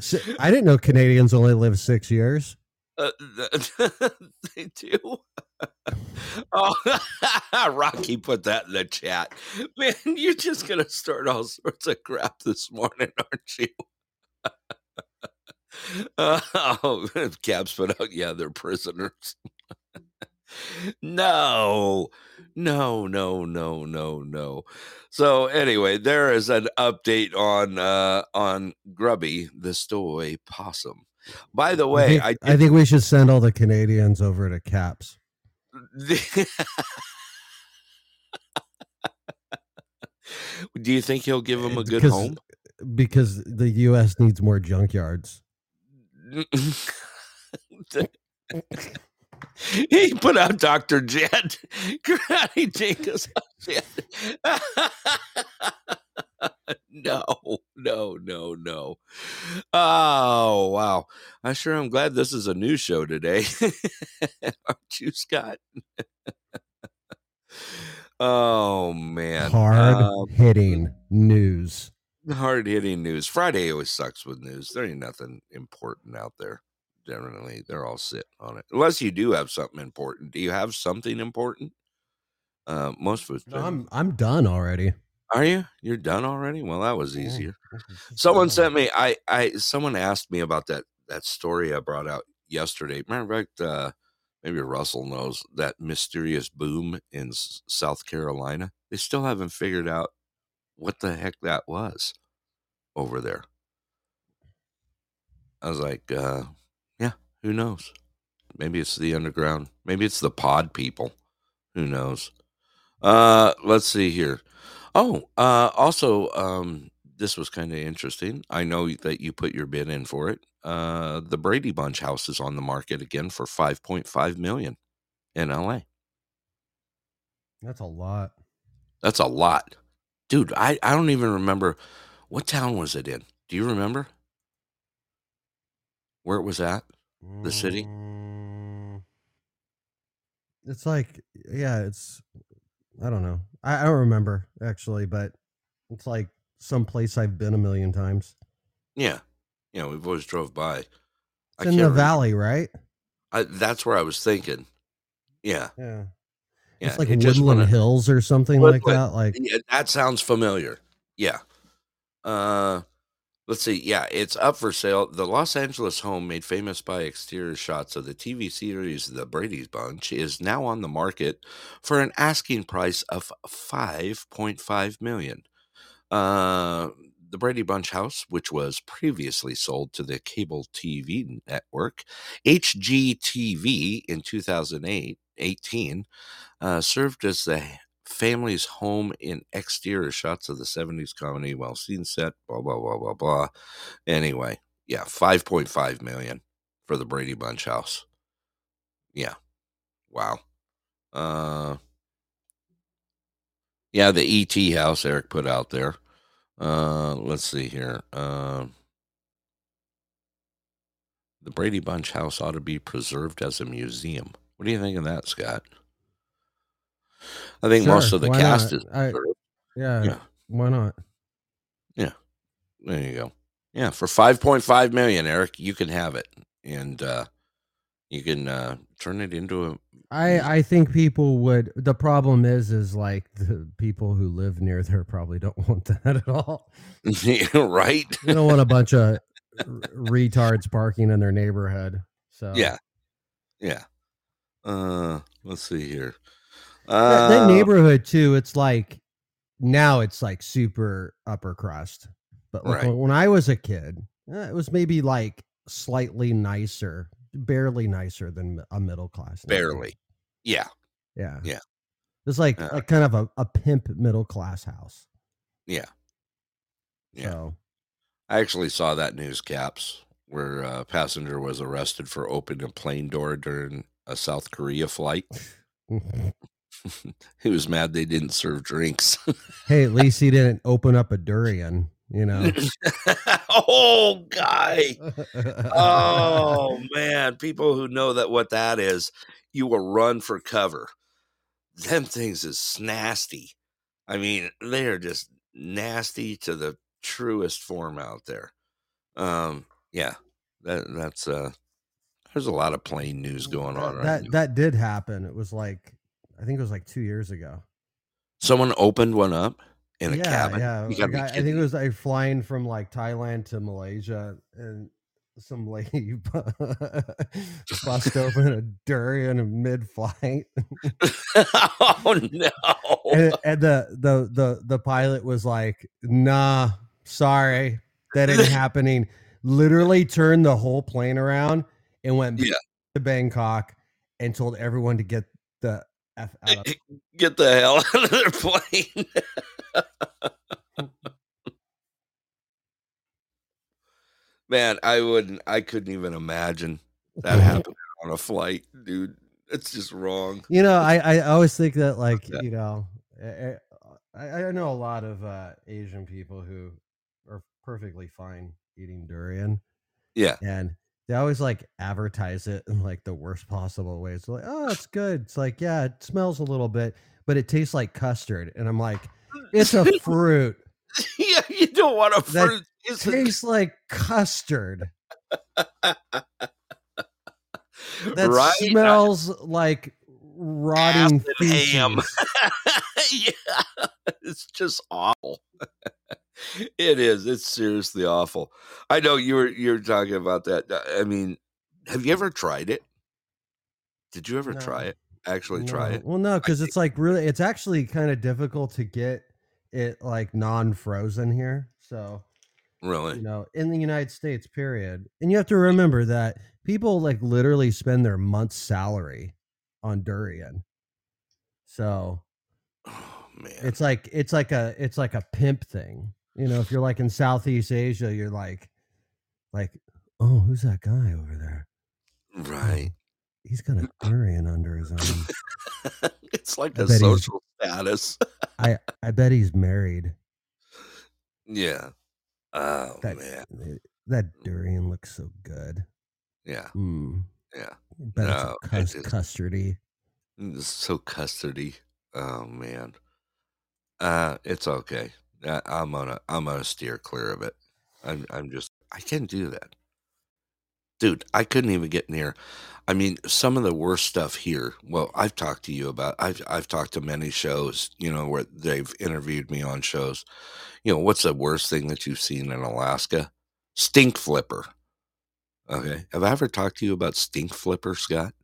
Si- I didn't know Canadians only live six years. Uh, th- they do. Oh, [LAUGHS] Rocky put that in the chat. Man, [LAUGHS] you're just gonna start all sorts of crap this morning, aren't you? [LAUGHS] oh, Caps put out. Yeah, they're prisoners. no, no, no, no, no, no. So anyway, there is an update on uh on Grubby, the stowaway possum. By the I way, think, I, I think we should send all the Canadians over to Caps. [LAUGHS] Do you think he'll give eh, him a good Because- home? because the U.S. needs more junkyards. [LAUGHS] he put out Dr. Jed. Karate Jacobs. no, no, no, no. Oh, wow. I sure am glad this is a new show today. [LAUGHS] Aren't you, Scott? oh man. Hard Um, hitting news. hard hitting news. Friday always sucks with news. There ain't nothing important out there. Generally, they're all sitting on it. Unless you do have something important. Do you have something important? Uh, most of it's No, I'm I'm done already. Are you? You're done already? Well, that was easier. Someone sent me. I. I. Someone asked me about that. That story I brought out yesterday. Matter of fact, uh, maybe Russell knows that mysterious boom in S- South Carolina. They still haven't figured out what the heck that was over there. I was like, uh, yeah, who knows? Maybe it's the underground. Maybe it's the pod people. Who knows? Uh, let's see here. Oh, uh, also, um, this was kind of interesting. I know that you put your bid in for it. Uh, the Brady Bunch house is on the market again for 5.5 million in LA. That's a lot. That's a lot. Dude, I, I don't even remember what town was it in? Do you remember? Where it was at? The city? Mm, It's like, yeah, it's. I don't know. I, I don't remember actually, but it's like some place I've been a million times. Yeah. Yeah, we've always drove by. It's I in the remember. valley, right? I, that's where I was thinking. Yeah. Yeah. Yeah. it's like it Woodland Hills or something like that. Like, Yeah, that sounds familiar. Yeah. Uh let's see. Yeah, it's up for sale. The Los Angeles home made famous by exterior shots of the TV series The Brady's Bunch is now on the market for an asking price of 5.5 million. Uh the Brady Bunch house, which was previously sold to the cable TV network HGTV in 2008, 18, uh, served as the family's home in exterior shots of the 70s comedy while scene set, blah, blah, blah, blah, blah. Anyway, yeah, 5.5 million for the Brady Bunch house. Yeah. Wow. Uh, yeah, the ET house Eric put out there. Uh, let's see here. Um, the Brady Bunch house ought to be preserved as a museum. What do you think of that, Scott? I think most of the cast not? is. I- yeah, Yeah. why not? Yeah. There you go. Yeah, for five point five million, Eric, you can have it, and uh, you can uh, turn it into a. I I think people would. The problem is, is like the people who live near there probably don't [LAUGHS] want that at all. [LAUGHS] right? They don't want a bunch of [LAUGHS] retards parking in their neighborhood. So Yeah, yeah. Uh, let's see here. That, Uh, that neighborhood too. It's like now it's like super upper crust, but like Right. when, I was a kid, eh, it was maybe like slightly nicer, barely nicer than a middle class. neighborhood. barely. Yeah, Yeah. Yeah. It's like Yeah. like kind of a, a pimp middle class house. yeah. Yeah. So I actually saw that news caps where a passenger was arrested for opening a plane door during a South Korea flight. [LAUGHS] [LAUGHS] he was mad they didn't serve drinks. [LAUGHS] hey, at least he didn't open up a durian, you know. [LAUGHS] oh, guy. oh man, people who know that what that is, you will run for cover. Them things is nasty. I mean, they are just nasty to the truest form out there. Um, yeah, that that's uh, there's a lot of plane news going on right that now. that did happen. It was like I think it was like two years ago. Someone opened one up in a yeah, cabin. yeah. You gotta Like, be I, I think it was like flying from like Thailand to Malaysia, and some lady [LAUGHS] bust open a durian mid flight, [LAUGHS] oh no! and, and the the the the pilot was like, "Nah, sorry, that ain't [LAUGHS] happening." Literally turned the whole plane around and went Yeah. to Bangkok and told everyone to get the f out of. Get the hell [LAUGHS] out of their plane. [LAUGHS] Man, I wouldn't. I couldn't even imagine that happening on a flight, dude. It's just wrong. You know, I, I always think that like Yeah. you know, I, I I know a lot of uh, Asian people who are perfectly fine eating durian, Yeah. and they always like advertise it in like the worst possible ways. Like, oh, it's good. It's like, yeah, it smells a little bit, but it tastes like custard. And I'm like, it's a fruit. [LAUGHS] yeah, you don't want a That fruit. A- tastes like custard. [LAUGHS] That right? smells like rotting ham. [LAUGHS] yeah, it's just awful. It is. It's seriously awful. I know you were you were talking about that. Uh, I mean, have you ever tried it? Did you ever try it? Actually, try it. Well, no, because it's like really, it's actually kind of difficult to get it like non-frozen here. So Really? you know, in the United States, period. And you have to remember that people like literally spend their month's salary on durian. So Oh man. it's like it's like a it's like a pimp thing. You know, if you're like in Southeast Asia, you're like like, oh, who's that guy over there? right. He's got a durian under his arm. [LAUGHS] it's like I a social status. I I bet he's married. yeah. Oh That man. that durian looks so good. Yeah. Mm. Yeah. Bet No, it's cus- custardy. It's so custardy. Oh man. Uh, it's okay. I'm gonna I'm gonna steer clear of it. I'm I'm just I can't do that, dude. I couldn't even get near. I mean, some of the worst stuff here. Well, I've talked to you about. I've I've talked to many shows. You know where they've interviewed me on shows. You know what's the worst thing that you've seen in Alaska? Stink flipper. Okay, have I ever talked to you about stink flipper, Scott?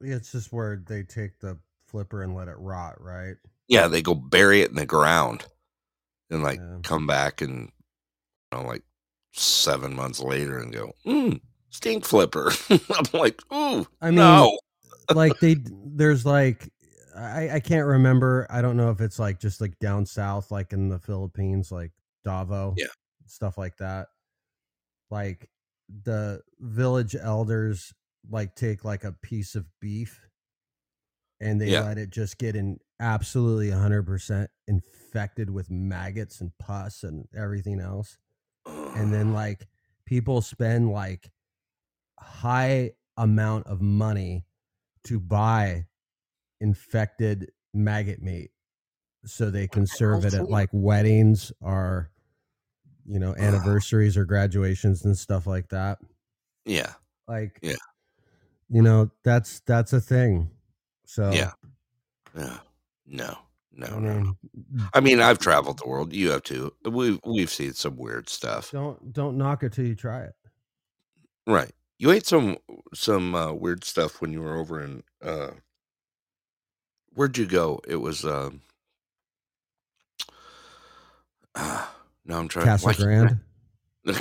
It's just where they take the flipper and let it rot, right? Yeah, they go bury it in the ground and like Yeah. come back and you know, like seven months later and go, mm, stink flipper. [LAUGHS] I'm like, ooh, I mean, no. like they [LAUGHS] there's like I I can't remember. I don't know if it's like just like down south, like in the Philippines, like Davao, Yeah. stuff like that. Like the village elders like take like a piece of beef and they Yeah. let it just get in absolutely 100% infected with maggots and pus and everything else. And then like people spend like high amount of money to buy infected maggot meat so they can serve it at like weddings or you know anniversaries or graduations and stuff like that. Yeah, like Yeah. you know that's that's a thing. So yeah, yeah. No, no, i no. mean I mean, I've traveled the world. You have too. We've we've seen some weird stuff. don't don't knock it till you try it Right. You ate some some uh, weird stuff when you were over in uh where'd you go? It was um uh, no, I'm trying Casa why can't Grande.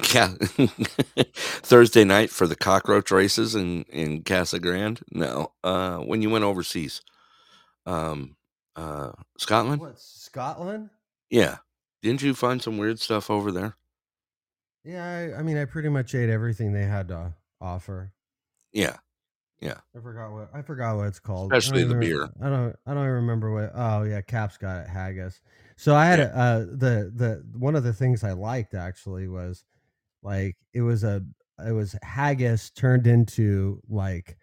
Ca- [LAUGHS] Thursday night for the cockroach races in in Casa Grande. No, uh, when you went overseas, um, uh, Scotland. What Scotland? Yeah, didn't you find some weird stuff over there? Yeah, I, I mean, I pretty much ate everything they had to offer. Yeah, yeah. I forgot what I forgot what it's called. Especially the even- beer. I don't. I don't even remember what. Oh yeah, Caps got it. Haggis. So I had a, uh, the the one of the things I liked actually was like it was a it was haggis turned into like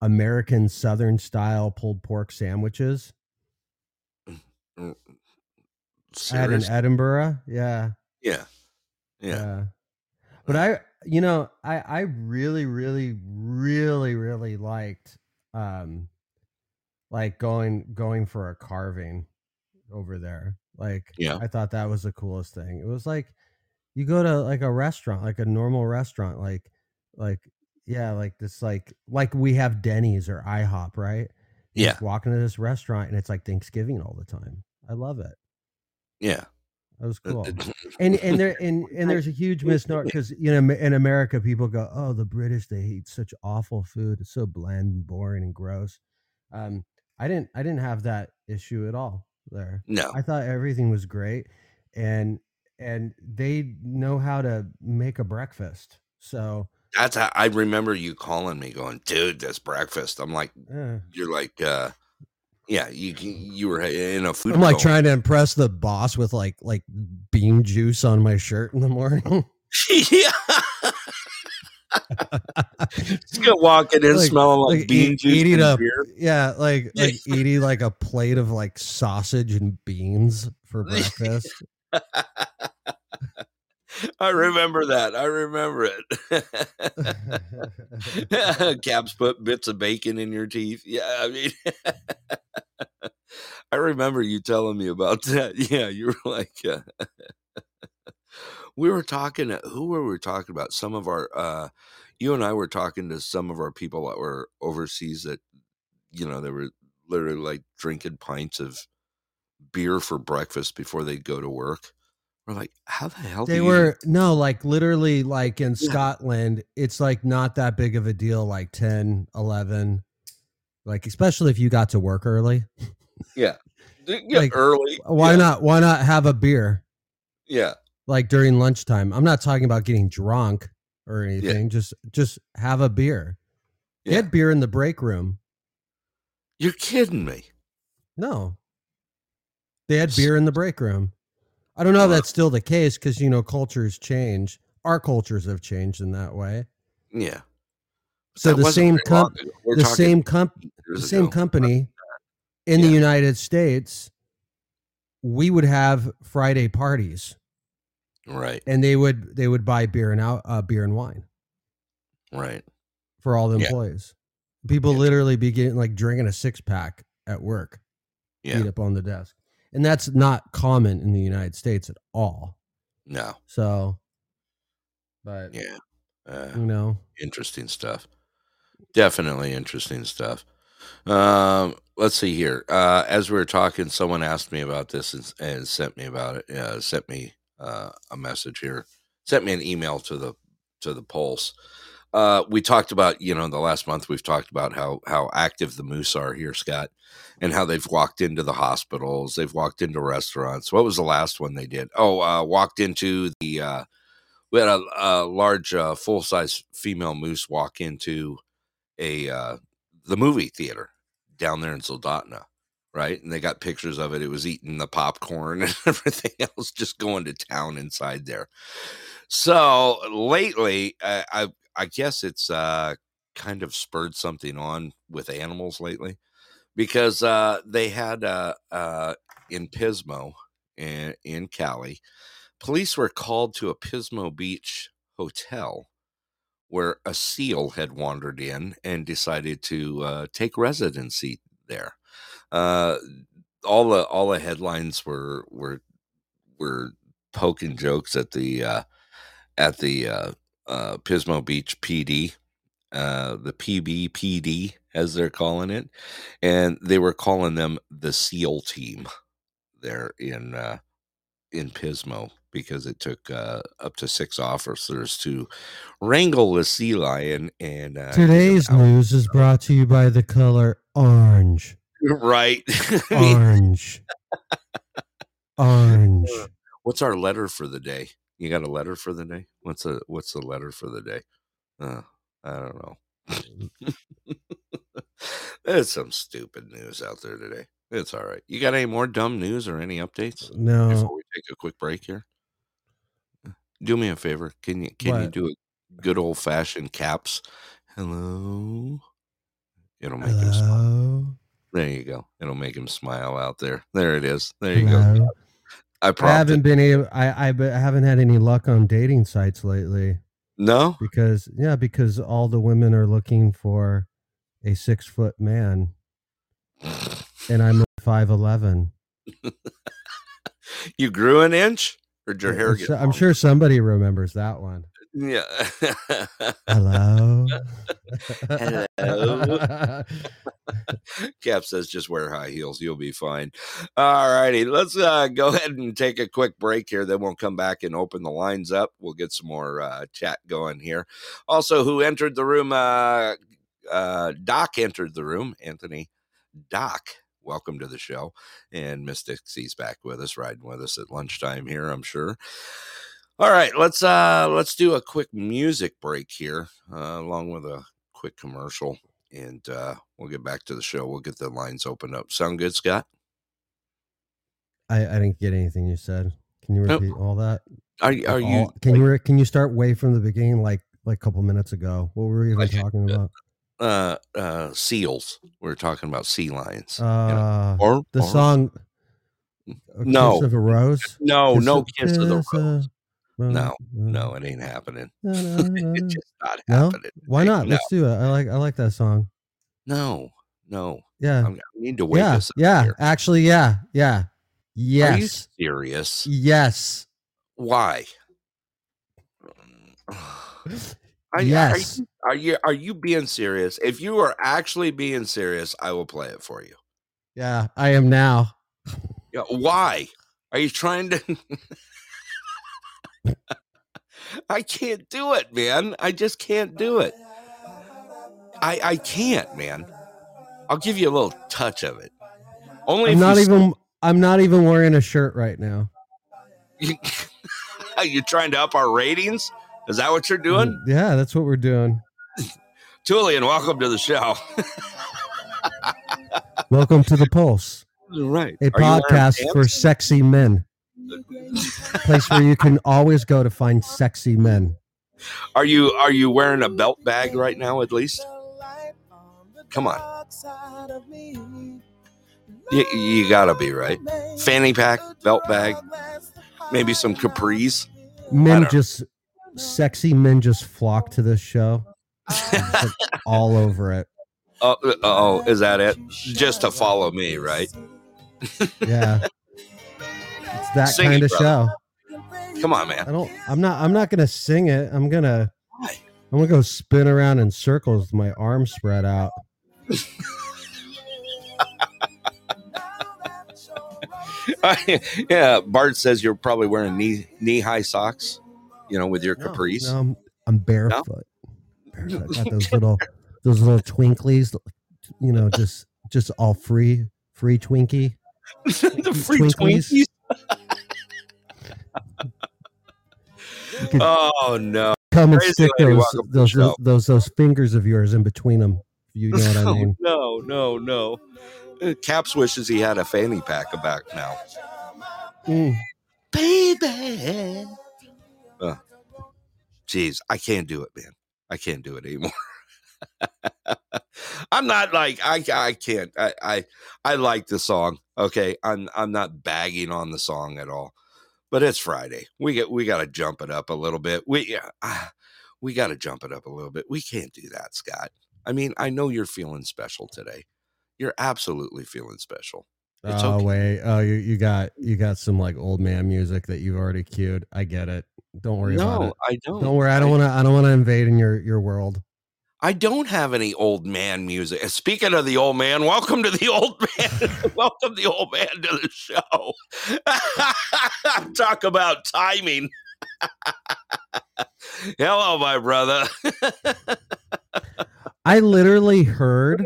American Southern style pulled pork sandwiches. Mm, I in? Edinburgh. Yeah. yeah, yeah. But I, you know, I I really really really really liked um like going going for a carving over there. Like Yeah. I thought that was the coolest thing. It was like you go to like a restaurant, like a normal restaurant, like like yeah, like this like like we have Denny's or IHOP, right? You Yeah. just walk into this restaurant and it's like Thanksgiving all the time. I love it. Yeah. That was cool and and there [LAUGHS] and, and there's a huge [LAUGHS] misnomer because you know in America people go oh the British they eat such awful food it's so bland and boring and gross. Um, I didn't I didn't have that issue at all there. no. I thought everything was great, and and they know how to make a breakfast. So That's how I remember you calling me going, dude, this breakfast. I'm like, eh. you're like, uh, yeah, you you were in a food. I'm like trying to impress the boss with like like bean juice on my shirt in the morning. [LAUGHS] yeah. Just go walking in Like- smelling like, like bean eat- juice eating and a beer. yeah, like like eating like a plate of like sausage and beans for [LAUGHS] breakfast. [LAUGHS] [LAUGHS] I remember that. I remember it. [LAUGHS] [LAUGHS] Caps put bits of bacon in your teeth. Yeah, I mean, I remember you telling me about that. Yeah, you were like, uh, we were talking. Who were we talking about? Some of our, uh, you and I were talking to some of our people that were overseas that, you know, they were literally like drinking pints of beer for breakfast before they'd go to work. We're like, how the hell? do They you were no, like literally like in Yeah. Scotland, it's like not that big of a deal, like 10, 11. Like especially if you got to work early. Yeah. [LAUGHS] Yeah, Like, early. Why yeah, not why not have a beer Yeah. like during lunchtime? I'm not talking about getting drunk or anything. Just just have a beer. Yeah. Get beer in the break room. You're kidding me. No. They had beer in the break room. I don't know if that's still the case because you know cultures change. Our cultures have changed in that way. Yeah. So That the same very com- long ago. We're the same comp the same ago. company in the United States, we would have Friday parties, Right. and they would they would buy beer and out uh, beer and wine Right. for all the Yeah. employees. People Yeah. literally be getting like drinking a six pack at work, Yeah. eat up on the desk, and that's not common in the United States at all. No. So, but Yeah. Uh, you know, interesting stuff. Definitely interesting stuff. Um, let's see here. Uh, as we were talking, someone asked me about this and, and sent me about it. Yeah, sent me uh, a message here. Sent me an email to the to the Pulse. Uh, we talked about you know in the last month we've talked about how how active the moose are here, Scott, and how they've walked into the hospitals, they've walked into restaurants. What was the last one they did? Oh, uh, walked into the. Uh, we had a, a large uh, full size female moose walk into a uh, the movie theater down there in Soldotna, right? And they got pictures of it. It was eating the popcorn [LAUGHS] and everything else, just going to town inside there. So lately, I I, I guess it's uh, kind of spurred something on with animals lately because uh, they had uh, uh, in Pismo in, in Cali, police were called to a Pismo Beach hotel where a seal had wandered in and decided to uh, take residency there. Uh, all the all the headlines were were were poking jokes at the uh, at the uh, Pismo Beach PD, uh, the PBPD as they're calling it, and they were calling them the SEAL team there in uh, in Pismo because it took uh, up to six officers to wrangle the sea lion and uh, today's news is brought to you by the color orange. [LAUGHS] right. [LAUGHS] Orange. [LAUGHS] orange. what's our letter for the day? You got a letter for the day? What's a what's the letter for the day? Uh, I don't know. [LAUGHS] There's some stupid news out there today. It's all right. You got any more dumb news or any updates No. before we take a quick break here? Do me a favor. Can you can you do a good old fashioned caps? Hello. It'll make him smile. There you go. It'll make him smile out there. There it is. There you go. I I haven't been able. I I I haven't had any luck on dating sites lately No. because yeah, because all the women are looking for a six foot man, and I'm five eleven. [LAUGHS] you grew an inch, or did your uh, hair get? I'm sure somebody remembers that one. Yeah. Hello. Hello. [LAUGHS] Cap says just wear high heels. You'll be fine. All righty. Let's uh, go ahead and take a quick break here. Then we'll come back and open the lines up. We'll get some more uh, chat going here. Also, who entered the room? Uh, uh, Doc entered the room. Anthony Doc. Welcome to the show. And Miss Dixie's back with us, riding with us at lunchtime here, I'm sure. All right, let's uh let's do a quick music break here, uh, along with a quick commercial, and uh, we'll get back to the show. We'll get the lines opened up. Sound good, Scott? I I didn't get anything you said. Can you Nope. repeat all that? Are you- are you All- can you re- can you start way from the beginning, like like a couple minutes ago. What were we even Like, talking about? Uh, uh, seals. We are talking about sea lions. Uh, or the or- song. A No. Of a Rose. No, Kiss no of- kiss of the kiss rose. No, uh, No, it ain't happening. [LAUGHS] It's just not No? happening. Why not? No, Let's do it. I like I like that song. no, no. Yeah. I'm, I need to wake yeah. us up Yeah. here. Actually, yeah. Yeah. Are you Yes. serious? Yes. Why? [SIGHS] Are, Yes. Are you, are you are you being serious? If you are actually being serious, I will play it for you. Yeah. I am now. Yeah, why? Are you trying to? [LAUGHS] [LAUGHS] I can't do it, man. I just can't do it. I I can't, man. I'll give you a little touch of it. Only I'm if not even I'm not even wearing a shirt right now. You, are you trying to up our ratings? Is that what you're doing? Mm, Yeah, that's what we're doing. [LAUGHS] Julian, welcome to the show. Welcome to the Pulse, [LAUGHS] right. a podcast for sexy men. Place where you can always go to find sexy men. Are you are you wearing a belt bag right now at least? Come on. You, you gotta be right. Fanny pack, belt bag, maybe some capris. Men just sexy men just flock to this show. Like, [LAUGHS] all over it. Oh, uh, oh, is that it? Just to follow me, right? Yeah. [LAUGHS] It's that Sing it, kind of brother. show. Come on, man. I don't I'm not I'm not gonna sing it. I'm gonna Why? I'm gonna go spin around in circles with my arms spread out. [LAUGHS] yeah, Bart says you're probably wearing knee knee high socks, you know, with your capris. No, I'm, I'm barefoot. barefoot. I got [LAUGHS] those little those little twinklies, you know, just just all free free Twinkie. [LAUGHS] the free Twinklies. Twinkies. [LAUGHS] Oh no! come and crazy stick those welcome to the those, those those those fingers of yours in between them. You know what I [LAUGHS] mean? no, no, no. Uh, Caps wishes he had a fanny pack back now. Mm. Baby. Jeez, I can't do it, man. I can't do it anymore. [LAUGHS] I'm not like I I can't. I, I I like the song. Okay. I'm I'm not bagging on the song at all. But it's Friday. We get we gotta jump it up a little bit. We yeah, ah, we gotta jump it up a little bit. We can't do that, Scott. I mean, I know you're feeling special today. You're absolutely feeling special. It's oh okay. wait, oh you, you got you got some like old man music that you've already queued. I get it. Don't worry about it. No, it. I don't. Don't worry. I don't want to. I don't want to invade in your your world. I don't have any old man music. Speaking of the old man, welcome to the old [LAUGHS] man. welcome the old man to the show. [LAUGHS] Talk about timing. [LAUGHS] Hello, my brother. I literally heard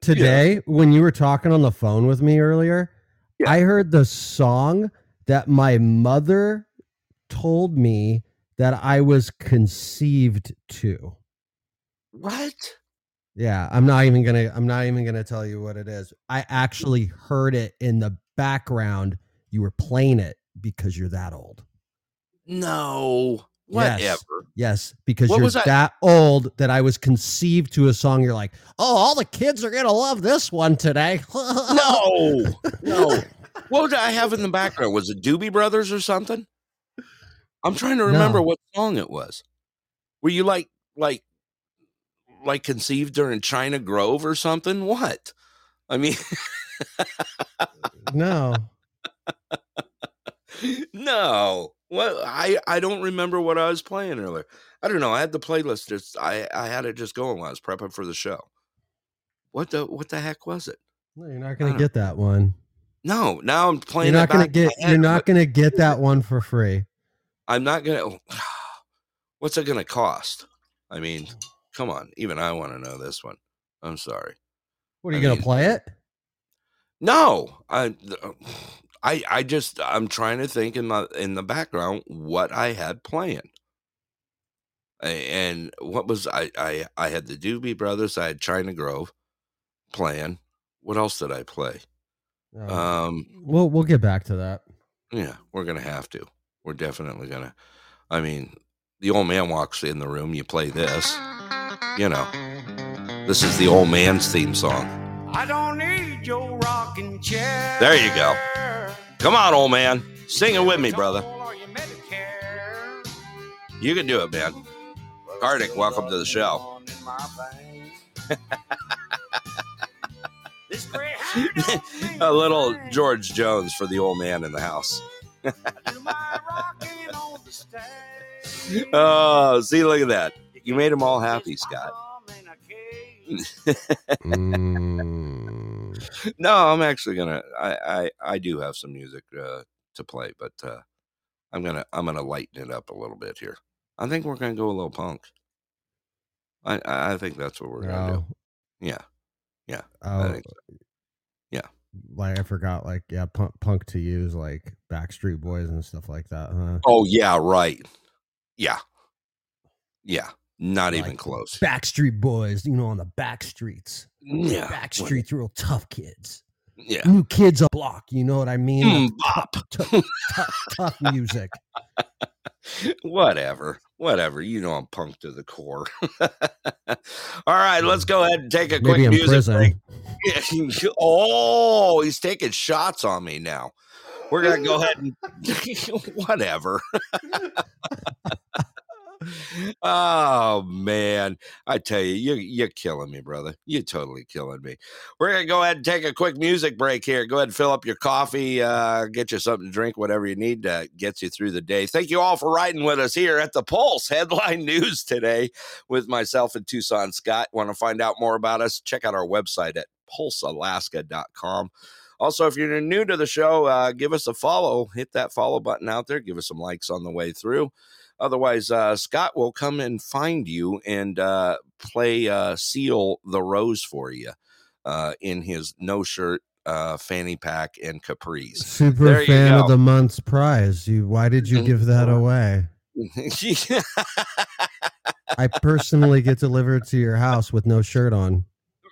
today when you were talking on the phone with me earlier. Yeah. I heard the song that my mother told me that I was conceived to. What? Yeah, I'm not even gonna. I'm not even gonna tell you what it is. I actually heard it in the background. You were playing it because you're that old. No. Yes. Whatever. Yes, because What you're that old that I was conceived to a song. You're like, oh, all the kids are gonna love this one today. No. No. [LAUGHS] What did I have in the background? Was it Doobie Brothers or something? I'm trying to remember No. what song it was. Were you like like like conceived during China Grove or something? What? I mean, no. [LAUGHS] no. What I I don't remember what I was playing earlier. I don't know. I had the playlist just I I had it just going while I was prepping for the show. What the what the heck was it? No, you're not gonna get that one. No, now I'm playing. You're not in my get. head, You're not but gonna get that one for free. I'm not gonna. Oh, [SIGHS] what's it gonna cost? I mean, mm. Come on. Even I want to know this one. I'm sorry. What are you gonna mean- play it? No, I, [SIGHS] I, I just I'm trying to think in my in the background what I had playing. And what was I? I I had the Doobie Brothers. I had China Grove playing. What else did I play? Um, Um, we'll we'll get back to that. yeah, we're gonna have to. We're definitely gonna. I mean, the old man walks in the room, you play this. You know, this is the old man's theme song. I don't need your rocking chair. There you go. Come on, old man. Sing it with me, brother. Or your Medicare. You can do it, man. Arctic, welcome to the show. In my veins. This gray hair don't mean A little. George Jones for the old man in the house. I do my rocking on the stage. [LAUGHS] Oh, see, look at that. You made them all happy, Scott. In a cage. [LAUGHS] Mm. No, I'm actually gonna. I I, I do have some music uh, to play, but uh, I'm gonna I'm gonna lighten it up a little bit here. I think we're gonna go a little punk. I I I think that's what we're gonna do. Yeah, Yeah, I oh, think so. Yeah. Like I forgot, like yeah, punk, punk to use like Backstreet Boys and stuff like that, huh? Oh yeah, right. Yeah, yeah. Not even close. Backstreet Boys, you know, on the back streets. Yeah, Backstreet's real tough kids. yeah. New kids a block, you know what I mean? Mm, Like, bop. tough, [LAUGHS] tough, tough music. whatever whatever you know i'm punk to the core [LAUGHS] all right let's go ahead and take a quick Maybe in music break. [LAUGHS] oh he's taking shots on me now we're gonna go ahead and whatever oh man. I tell you you you're killing me brother. You're totally killing me. We're gonna go ahead and take a quick music break here. Go ahead and fill up your coffee uh get you something to drink whatever you need to get you through the day. Thank you all for riding with us here at the pulse headline [LAUGHS] news today with myself and tucson scott. Want to find out more about us? Check out our website at pulsealaska.com also, if you're new to the show, uh, give us a follow. Hit that follow button out there. Give us some likes on the way through. Otherwise, uh, Scott will come and find you and uh, play uh, Seal the Rose for you uh, in his no shirt, uh, fanny pack, and capris. Super There fan of the month's prize. You why did you Mm, give that away? [LAUGHS] I personally get delivered to your house with no shirt on.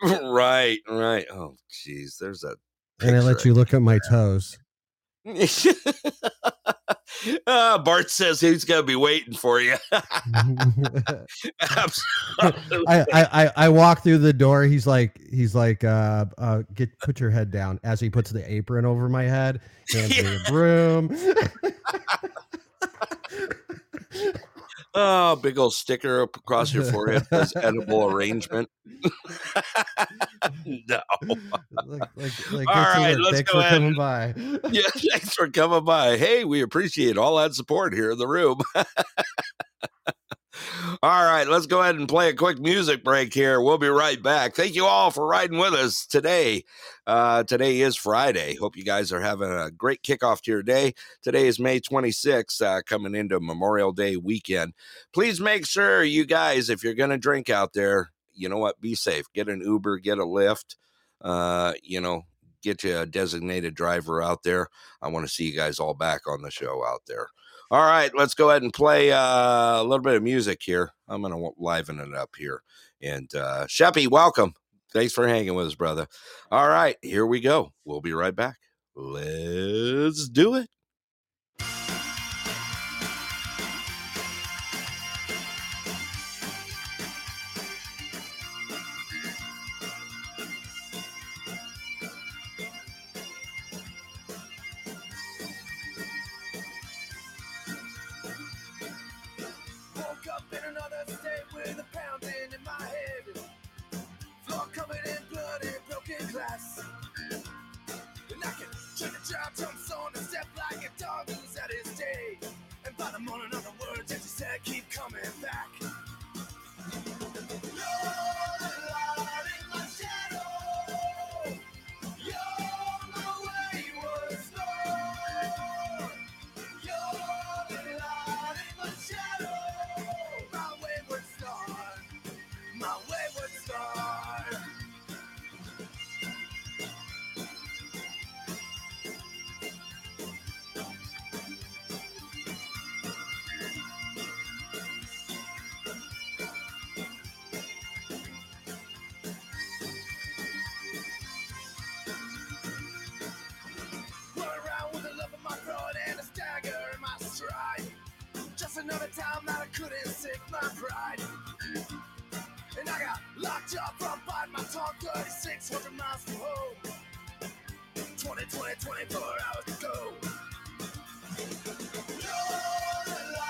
right, right. Oh, jeez. There's a. And I let you look at my toes. [LAUGHS] uh, Bart says he's going to be waiting for you. [LAUGHS] I, Absolutely. I, I, I walk through the door. He's like, he's like, uh, uh, get put your head down as he puts the apron over my head, hands me a broom. [LAUGHS] [LAUGHS] Oh, big old sticker up across your forehead says edible arrangement. [LAUGHS] no. like, like, like, All right, let's Thanks go for ahead coming by. [LAUGHS] Yeah, thanks for coming by. Hey, we appreciate all that support here in the room. [LAUGHS] all right, let's go ahead and play a quick music break here. We'll be right back. Thank you all for riding with us today. Uh, today is Friday. Hope you guys are having a great kickoff to your day. Today is May 26th, uh, coming into Memorial Day weekend. Please make sure you guys, if you're going to drink out there, you know what? Be safe. Get an Uber, get a Lyft. Uh, you know, get you a designated driver out there. I want to see you guys all back on the show out there. All right, let's go ahead and play uh, a little bit of music here. I'm going to liven it up here. And uh, Sheppy, welcome. Thanks for hanging with us, brother. All right, here we go. We'll be right back. Let's do it. Broken glass. And I can turn the job jumps on and step like a dog who's at his day. And by the morning, other words that you said keep coming back. another time that I couldn't sit my pride. And I got locked up from biting my tongue 3,600 miles from home. 20, 24 hours to go. You're alive.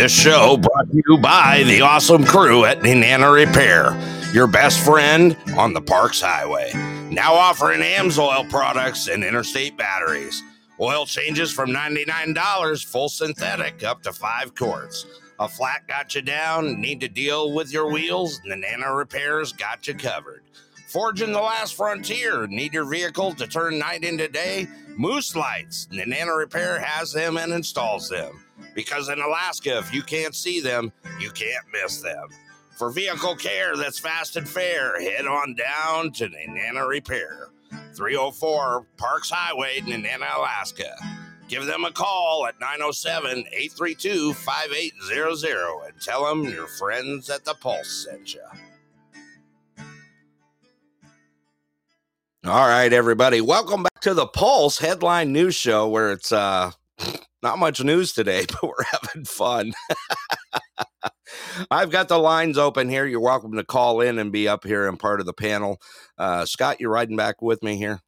This show brought to you by the awesome crew at Nenana Repair, your best friend on the Parks Highway. Now offering AMSOIL products and interstate batteries. Oil changes from $99, full synthetic, up to five quarts. A flat got you down, need to deal with your wheels? Nenana Repair's got you covered. Forging the last frontier, need your vehicle to turn night into day? Moose Lights, Nenana Repair has them and installs them. Because in Alaska, if you can't see them, you can't miss them. For vehicle care that's fast and fair, head on down to Nenana Repair, 304 Parks Highway, Nenana, Alaska. Give them a call at 907 832 5800 and tell them your friends at the Pulse sent you. All right, everybody. Welcome back to the Pulse headline news show where it's uh not much news today, [LAUGHS] but we're having fun. [LAUGHS] I've got the lines open here. You're welcome to call in and be up here and part of the panel. Uh, Scott, you're riding back with me here?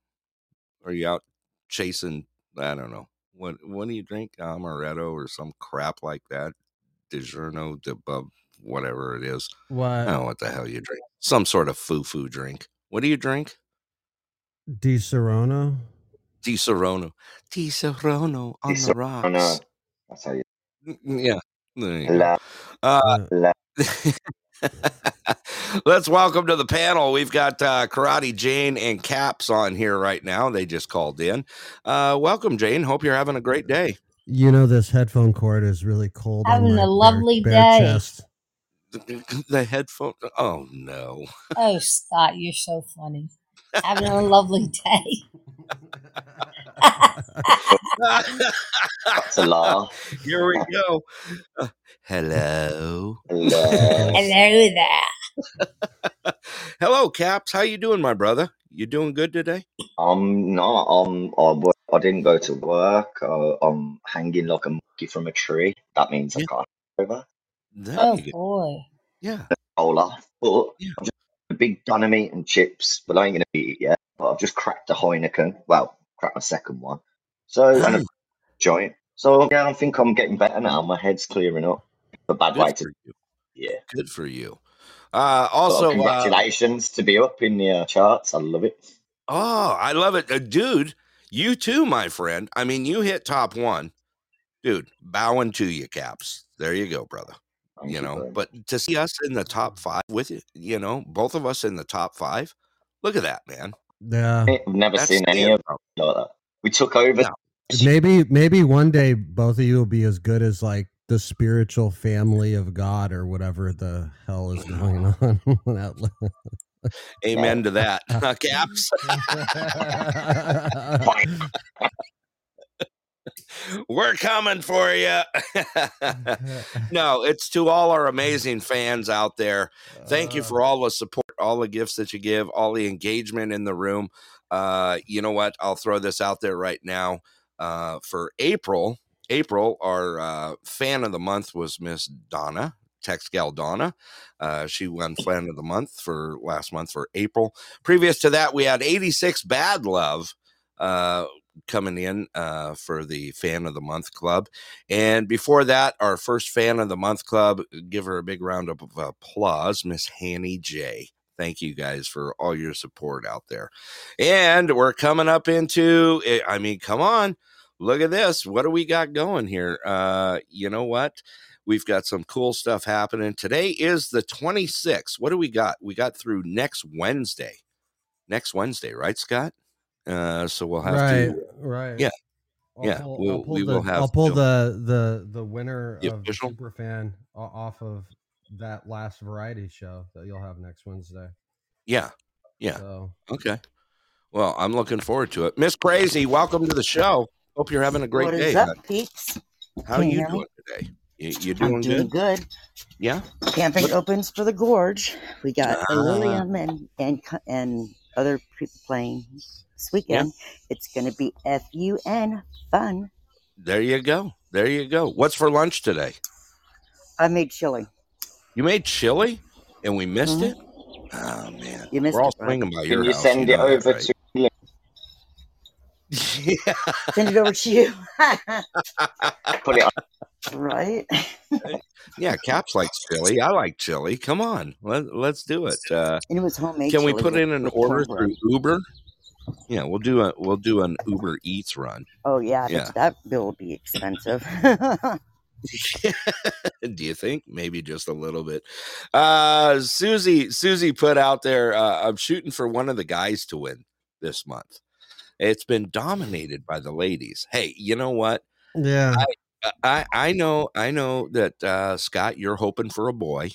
Are you out chasing? I don't know. What what do you drink? Amaretto or some crap like that? DiGiorno, DeBub, whatever it is. I What? don't know what the hell you drink. Some sort of foo foo drink. What do you drink? Disaronno? Disaronno. Di Serono on Di the Serono. rocks. That's how you. Mm, Yeah. You. La, Uh, la, [LAUGHS] Let's welcome to the panel. We've got uh, Karate Jane and Caps on here right now. They just called in. Uh, welcome, Jane. Hope you're having a great day. You know this headphone cord is really cold. on Having my a bare- lovely bare day. chest. The headphone. Oh no. Oh, Scott, you're so [LAUGHS] funny. Having a lovely day. that's a laugh. here we go. Uh, hello. La. Hello there. Hello, Caps. How you doing, my brother? You doing good today? I'm not. I'm. I, wo- I didn't go to work. Uh, I'm hanging like a monkey from a tree. That means Yeah. I can't go over. There Oh, boy. Yeah. Roll. But Yeah. I'm big meat and chips. But I ain't gonna eat it yet. But I've just cracked a Heineken. Well, cracked my second one. So and a joint. So yeah, I think I'm getting better now. My head's clearing up. A bad way Good to. for you. Yeah. Good for you. Uh, also, uh, congratulations to be up in the uh, charts. I love it. Oh, I love it. Uh, dude, you too, my friend. I mean, you hit top one. Dude, bowing to you, Caps. There you go, brother. Thank You you know, very but to see us in the top five with you, you know, both of us in the top five, look at that, man. Yeah. Eh, I've never That's seen any of out. it like that. We took over. No. Maybe maybe one day both of you will be as good as like the spiritual family of God or whatever the hell is going [LAUGHS] [LAUGHS] on. That- Amen to that. [LAUGHS] Caps. We're coming for you. [LAUGHS] no, it's to all our amazing fans out there. Thank you Uh, for all the support, all the gifts that you give, all the engagement in the room. Uh, you know what? I'll throw this out there right now. Uh, for April, April, our uh, fan of the month was Miss Donna, Tex Gal Donna. Uh, she won fan of the month for last month for April. Previous to that, we had 86 Bad Love uh, coming in uh, for the fan of the month club. And before that, our first fan of the month club, give her a big round of applause, Miss Hanny J. Thank you guys for all your support out there. And we're coming up into, eh, I mean, come on, look at this. What do we got going here? Uh, you know what? We've got some cool stuff happening. Today is the 26th. What do we got? We got through next Wednesday. Next Wednesday, right, Scott? Uh, so we'll have right, to right. Yeah. I'll Yeah, pull, we'll- I'll pull we the, will have I'll pull to- the the the winner The of official? Superfan o- off of that last variety show that you'll have next Wednesday. Yeah. Yeah. So Okay. Well, I'm looking forward to it. Miss Crazy, welcome to the show. Hope you're having a great What day. is up, hon. peeps? How are you you hear doing today? You, you doing I'm doing good? good. Yeah. Camping What- opens for the Gorge. We got Ah. Illenium and and and other people playing this weekend. It's going to be fun fun. There you go. There you go. What's for lunch today? I made chili. You made chili and we missed Mhm. it? Oh, man. You missed We're all it, bro. swinging by your Can you house. send you it know that, over right? to me? yeah. [LAUGHS] Send it over to you. [LAUGHS] Put it on. [LAUGHS] right? yeah, Caps likes chili. I like chili. Come on. Let, let's do it. Uh, And it was homemade. can we put in an order cornbread. through Uber? Yeah, we'll do a we'll do an Uber Eats run. Oh yeah, Yeah. That, that bill will be expensive. [LAUGHS] [LAUGHS] Do you think maybe just a little bit? Uh, Susie, Susie put out there. Uh, I'm shooting for one of the guys to win this month. It's been dominated by the ladies. Hey, you know what? yeah, I I know I know that uh, Scott, you're hoping for a boy.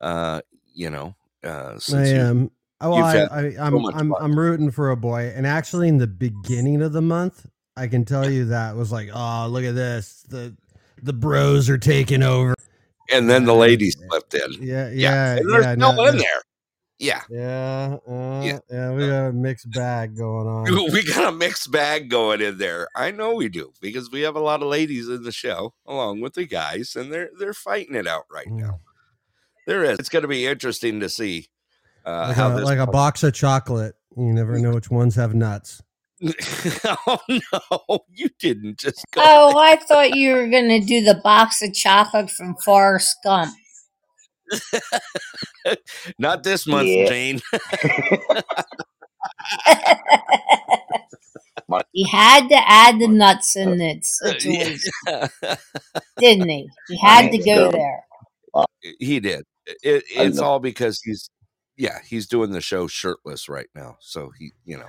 Uh, you know, uh, I since you- am. Oh, well, I, I, I'm much I'm. I'm rooting for a boy, and actually, in the beginning of the month, I can tell you that was like, oh, look at this, the the bros are taking over. and then the ladies slipped in. Yeah, Yeah, yeah, and there's yeah. no no- in there. Yeah, Yeah, uh, Yeah. yeah, We got a mixed bag going on. [LAUGHS] we got a mixed bag going in there. I know we do because we have a lot of ladies in the show along with the guys, and they're they're fighting it out right now. There is. It's going to be interesting to see uh, like how a, this like a box of chocolate. You never know which ones have nuts. [LAUGHS] oh no, you didn't just go. Oh, I thought you were going to do the box of chocolate from Forrest Gump. [LAUGHS] Not this month, Yeah. Jane. [LAUGHS] He had to add the nuts in that situation, didn't he? He had to go there. he did. It, it's all because he's yeah he's doing the show shirtless right now. So he you know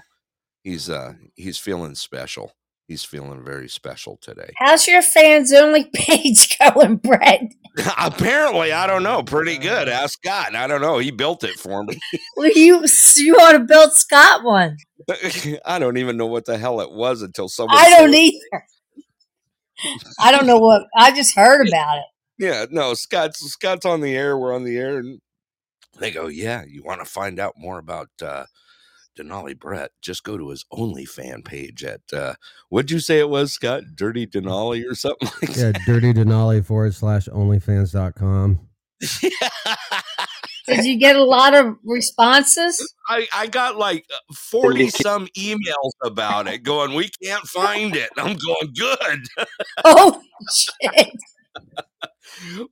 he's uh he's feeling special. He's feeling very special today. How's your fans only [LAUGHS] page going, Brett? Apparently, I don't know. Pretty good. Ask Scott. I don't know. He built it for me. [LAUGHS] Well, you you ought to build Scott one. [LAUGHS] I don't even know what the hell it was until someone. I don't it. either. I don't know what. I just heard about it. Yeah, no. Scott's Scott's on the air. We're on the air, and they go, "Yeah, you want to find out more about uh, Denali Brett? Just go to his OnlyFan page at uh, what'd you say it was, Scott? Dirty Denali or something [LAUGHS] like Yeah, dirty Denali forward slash onlyfans.com. [LAUGHS] Did you get a lot of responses? I, I got like 40 some emails about it going, we can't find it. I'm going, good. [LAUGHS] Oh shit!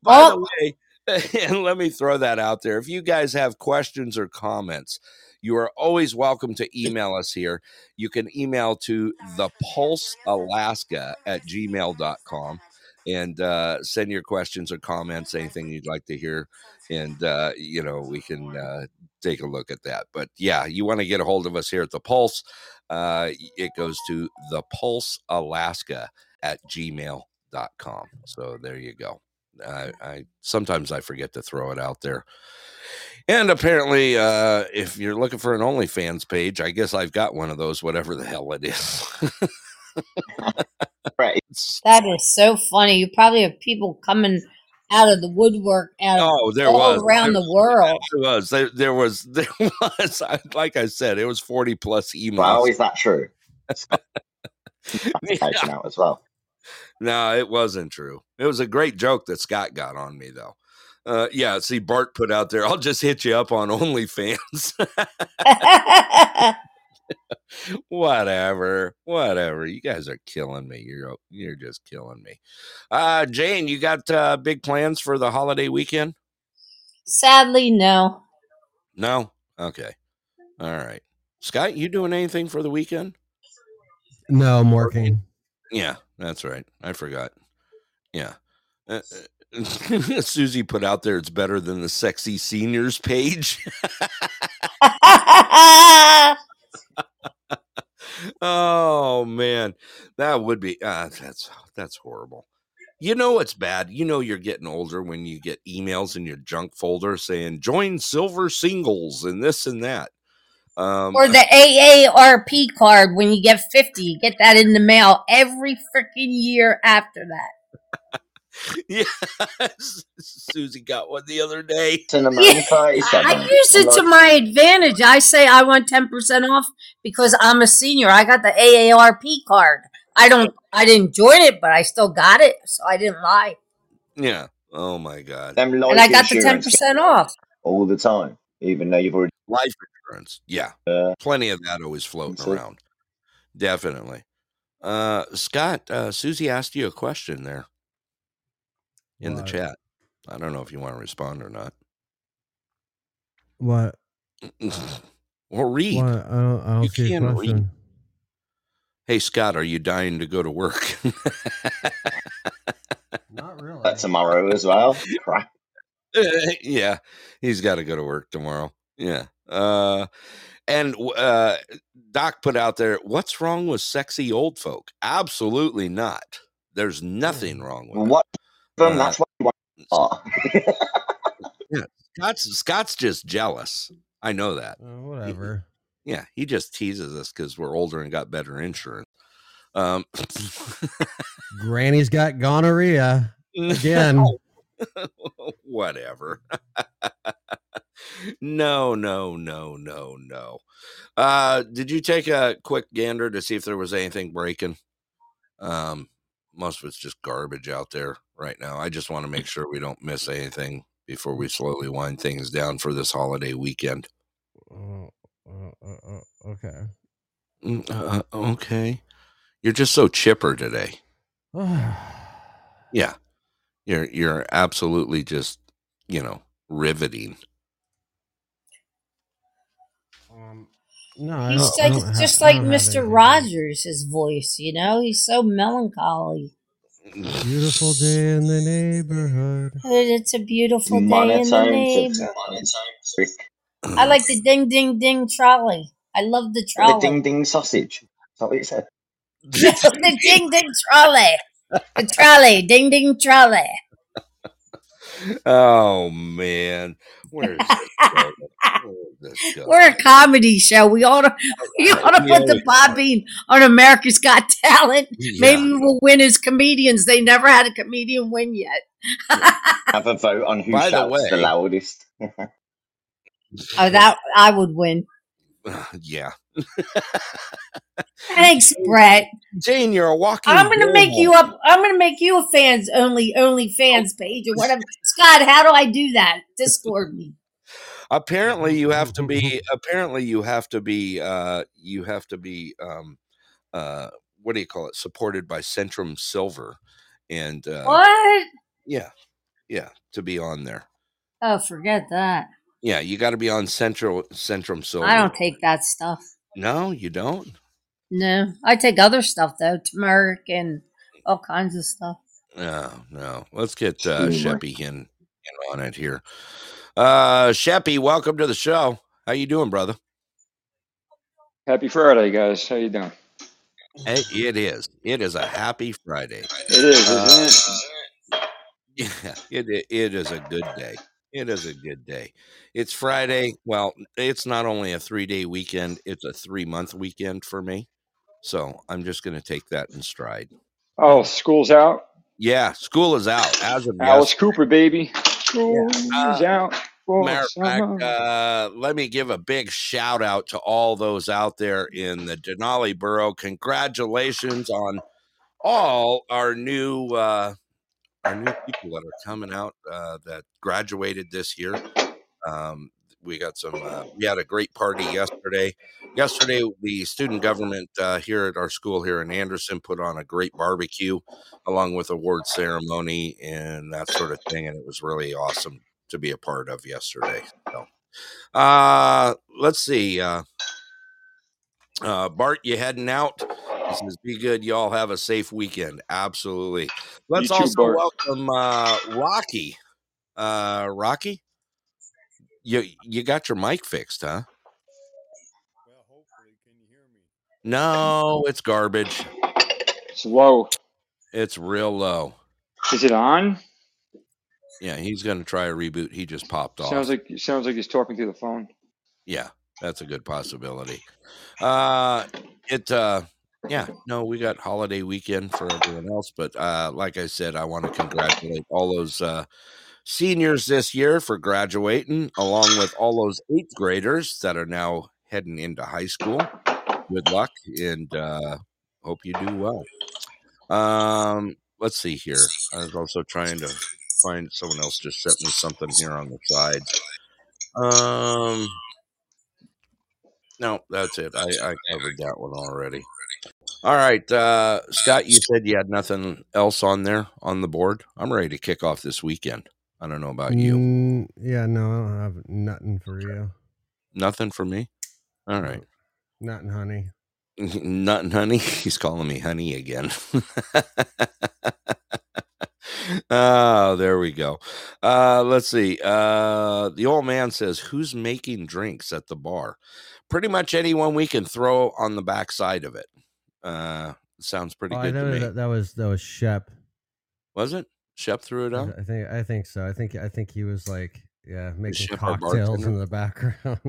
By Oh. the way, [LAUGHS] and let me throw that out there. If you guys have questions or comments, you are always welcome to email us here. You can email to the pulse alaska at gmail.com and uh, send your questions or comments, anything you'd like to hear. And, uh, you know, we can uh, take a look at that. But yeah, you want to get a hold of us here at the Pulse, uh, it goes to the pulse alaska at gmail.com. So there you go. I, I sometimes I forget to throw it out there. And apparently, uh, if you're looking for an OnlyFans page, I guess I've got one of those, whatever the hell it is. [LAUGHS] right. That is so funny. You probably have people coming out of the woodwork out Oh, there all was around there, the world. there was there, there was [LAUGHS] there was I- like I said, it was forty plus emails. Wow, is that true? [LAUGHS] Yeah. Taken out as well. No, it wasn't true. It was a great joke that Scott got on me though. Uh, yeah, see, Bart put out there. I'll just hit you up on [LAUGHS] OnlyFans. [LAUGHS] [LAUGHS] whatever, whatever. You guys are killing me. You're you're just killing me. Uh, Jane, you got uh, big plans for the holiday weekend? Sadly, no. No. Okay. All right. Scott, you doing anything for the weekend? No, I'm working. Yeah, that's right. I forgot. Yeah. Uh, uh, [LAUGHS] Susie put out there it's better than the sexy seniors page. [LAUGHS] [LAUGHS] oh man, that would be uh, that's that's horrible. You know it's bad. You know you're getting older when you get emails in your junk folder saying join silver singles and this and that. Um, or the AARP card when you get 50. You get that in the mail every freaking year after that. [LAUGHS] yeah, [LAUGHS] Susie got one the other day. Cinnamon Yeah, 37. I use it to my advantage. I say I want 10% off because I'm a senior. I got the AARP card. I don't I didn't join it, but I still got it, so I didn't lie. Yeah. Oh my god. And I got the 10% off. all the time, even though you've already. Life insurance. Yeah. Uh, Plenty of that always floating That's around. Definitely. Uh Scott, uh Susie asked you a question there in the chat. I don't know if you want to respond or not. What? [LAUGHS] or read. What? I don't. I don't You see a can read. question. Hey Scott, are you dying to go to work? Not [LAUGHS] really. uh, tomorrow as well. [LAUGHS] Yeah, he's got to go to work tomorrow. Yeah. Uh and uh Doc put out there, what's wrong with sexy old folk? Absolutely not. There's nothing wrong with it. What? Them, Uh, that's what you want. [LAUGHS] Yeah. Scott's Scott's just jealous. I know that. Uh, whatever. Yeah, he just teases us because we're older and got better insurance. Um, Granny's got gonorrhea [LAUGHS] again. [LAUGHS] Whatever. No, no, no, no, no. Uh, did you take a quick gander to see if there was anything breaking? Um, most of it's just garbage out there right now. I just want to make sure we don't miss anything before we slowly wind things down for this holiday weekend. Uh, uh, uh, uh, okay. Mm, okay. You're just so chipper today. [SIGHS] Yeah. You're you're absolutely just, you know, riveting. No, I He's don't, I like don't ha- just I like Mr. anything. Rogers, his voice, you know? He's so melancholy. Beautiful day in the neighborhood. It's a beautiful day in the neighborhood. I like the ding ding ding trolley. I love the trolley. The ding ding sausage. That's what you said? [LAUGHS] the ding ding trolley. The trolley, ding ding trolley. Oh man, where's this going? Where's this going? We're a comedy show. We ought to we ought to Yeah. put the Bobby on America's Got Talent. Maybe we'll win as comedians. They never had a comedian win yet. [LAUGHS] Have a vote on who By the shouts the way- loudest. [LAUGHS] Oh, that I would win. [SIGHS] yeah, [LAUGHS] Thanks, Brett. Jane, you're a walking. I'm gonna make you up. I'm gonna make you a fans only only fans page or [LAUGHS] whatever. Scott, how do I do that? Discord me. Apparently, you have to be. Apparently, you have to be. Uh, you have to be. Um, uh, what do you call it? Supported by Centrum Silver, and uh, What? yeah, yeah, to be on there. Oh, forget that. Yeah, you got to be on Central Centrum Silver. I don't take that stuff. No, you don't. No, I take other stuff though, turmeric and all kinds of stuff. No, no. Let's get uh, Sheppy in, in on it here. Uh, Sheppy, welcome to the show. How you doing, brother? Happy Friday, guys. How you doing? Hey, it is. It is a happy Friday. It is, Uh, isn't it? [LAUGHS] Yeah, it it is a good day. It is a good day. It's Friday. Well, it's not only a three day weekend; it's a three month weekend for me. So I'm just going to take that in stride. Oh, school's out. Yeah, school is out as of Alice yesterday. Cooper, baby. School's Uh, out. Matter of fact, uh, let me give a big shout out to all those out there in the Denali Borough. Congratulations on all our new uh, our new people that are coming out uh, that graduated this year. Um, we got some. Uh, we had a great party yesterday. Yesterday, the student government uh, here at our school here in Anderson put on a great barbecue, along with award ceremony and that sort of thing, and it was really awesome to be a part of yesterday. So, uh, let's see. Uh, uh, Bart, you heading out? He says, "Be good. Y'all have a safe weekend." Absolutely. Let's too, also Bart. welcome uh, Rocky. Uh, Rocky, you you got your mic fixed, huh? Well, hopefully, can you hear me? No, it's garbage. It's low. It's real low. Is it on? Yeah, he's gonna try a reboot. He just popped off. Sounds like sounds like he's talking through the phone. Yeah, that's a good possibility. Uh it uh yeah, no, we got holiday weekend for everyone else, but uh like I said, I want to congratulate all those uh seniors this year for graduating along with all those 8th graders that are now heading into high school. Good luck and uh hope you do well. Um let's see here. I was also trying to find someone else just sent me something here on the side. Um no, that's it. I, I covered that one already. All right, uh, Scott, you said you had nothing else on there on the board. I'm ready to kick off this weekend. I don't know about you. Mm, yeah, no, I don't have nothing for you. Nothing for me. All right. Nothing, honey. [LAUGHS] Nothing, honey. [LAUGHS] He's calling me honey again. [LAUGHS] oh, there we go. Uh, let's see. Uh, the old man says, "Who's making drinks at the bar?" Pretty much anyone we can throw on the backside of it. Uh, sounds pretty Oh, good that to was me. that, that was that was Shep. Was it? Shep threw it I, out. I think I think so. I think I think he was like yeah making Shep cocktails in the background.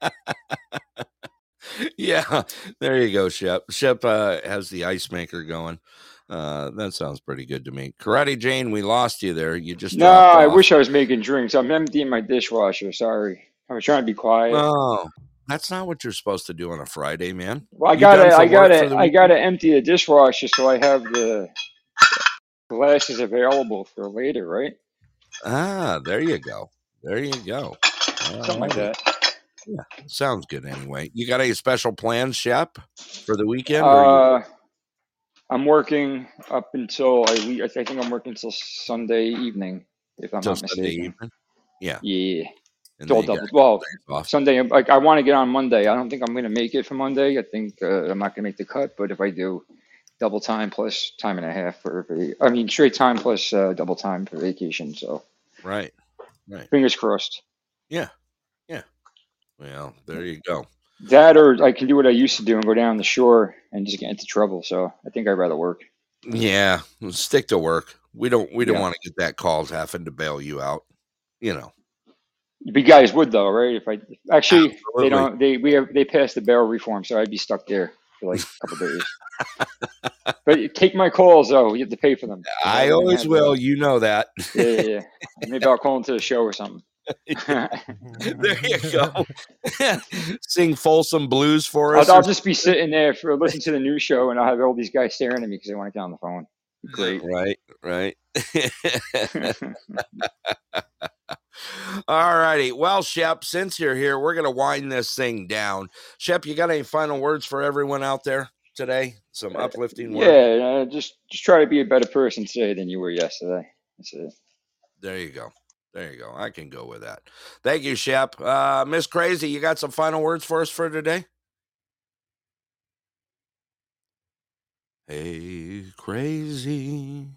[LAUGHS] yeah, there you go, Shep. Shep uh, has the ice maker going. Uh, that sounds pretty good to me. Karate Jane, we lost you there. You just No, I off. wish I was making drinks. I'm emptying my dishwasher. Sorry. I was trying to be quiet. No, that's not what you're supposed to do on a Friday, man. Well, I gotta, I gotta, I gotta empty the dishwasher so I have the glasses available for later, right? Ah, there you go. There you go. Something like that. Yeah, sounds good anyway. You got any special plans, Shep, for the weekend? or you, Uh, I'm working up until I, I think I'm working until Sunday evening, if I'm till not Sunday evening? Yeah. Yeah. And It's all double. Well. Sunday. Like I want to get on Monday. I don't think I'm gonna make it for Monday. I think uh, I'm not gonna make the cut. But if I do, double time plus time and a half for. I mean, straight time plus uh, double time for vacation. So Right. Right. fingers crossed. Yeah. Yeah. Well, there you go. That or I can do what I used to do and go down the shore and just get into trouble. So I think I'd rather work. Yeah. Stick to work. We don't we don't Yeah. want to get that call having to bail you out. You know. You guys would though, right? If I actually Absolutely. they don't they we have they passed the barrel reform, so I'd be stuck there for like a couple days. [LAUGHS] but take my calls though. You have to pay for them. I always will. uh, You know that. yeah, yeah, yeah. Maybe I'll call into the show or something. [LAUGHS] there you go. [LAUGHS] Sing Folsom Blues for us. I'll, I'll just be sitting there for listening to the new show, and I'll have all these guys staring at me because they want to get on the phone. Great. Right, right. All righty. Well, Shep, since you're here, we're going to wind this thing down. Shep, you got any final words for everyone out there today? Some uplifting words? Yeah, uh, just just try to be a better person today than you were yesterday. That's it. There you go. There you go. I can go with that. Thank you, Shep. Uh, Miss Crazy, you got some final words for us for today? Hey, crazy.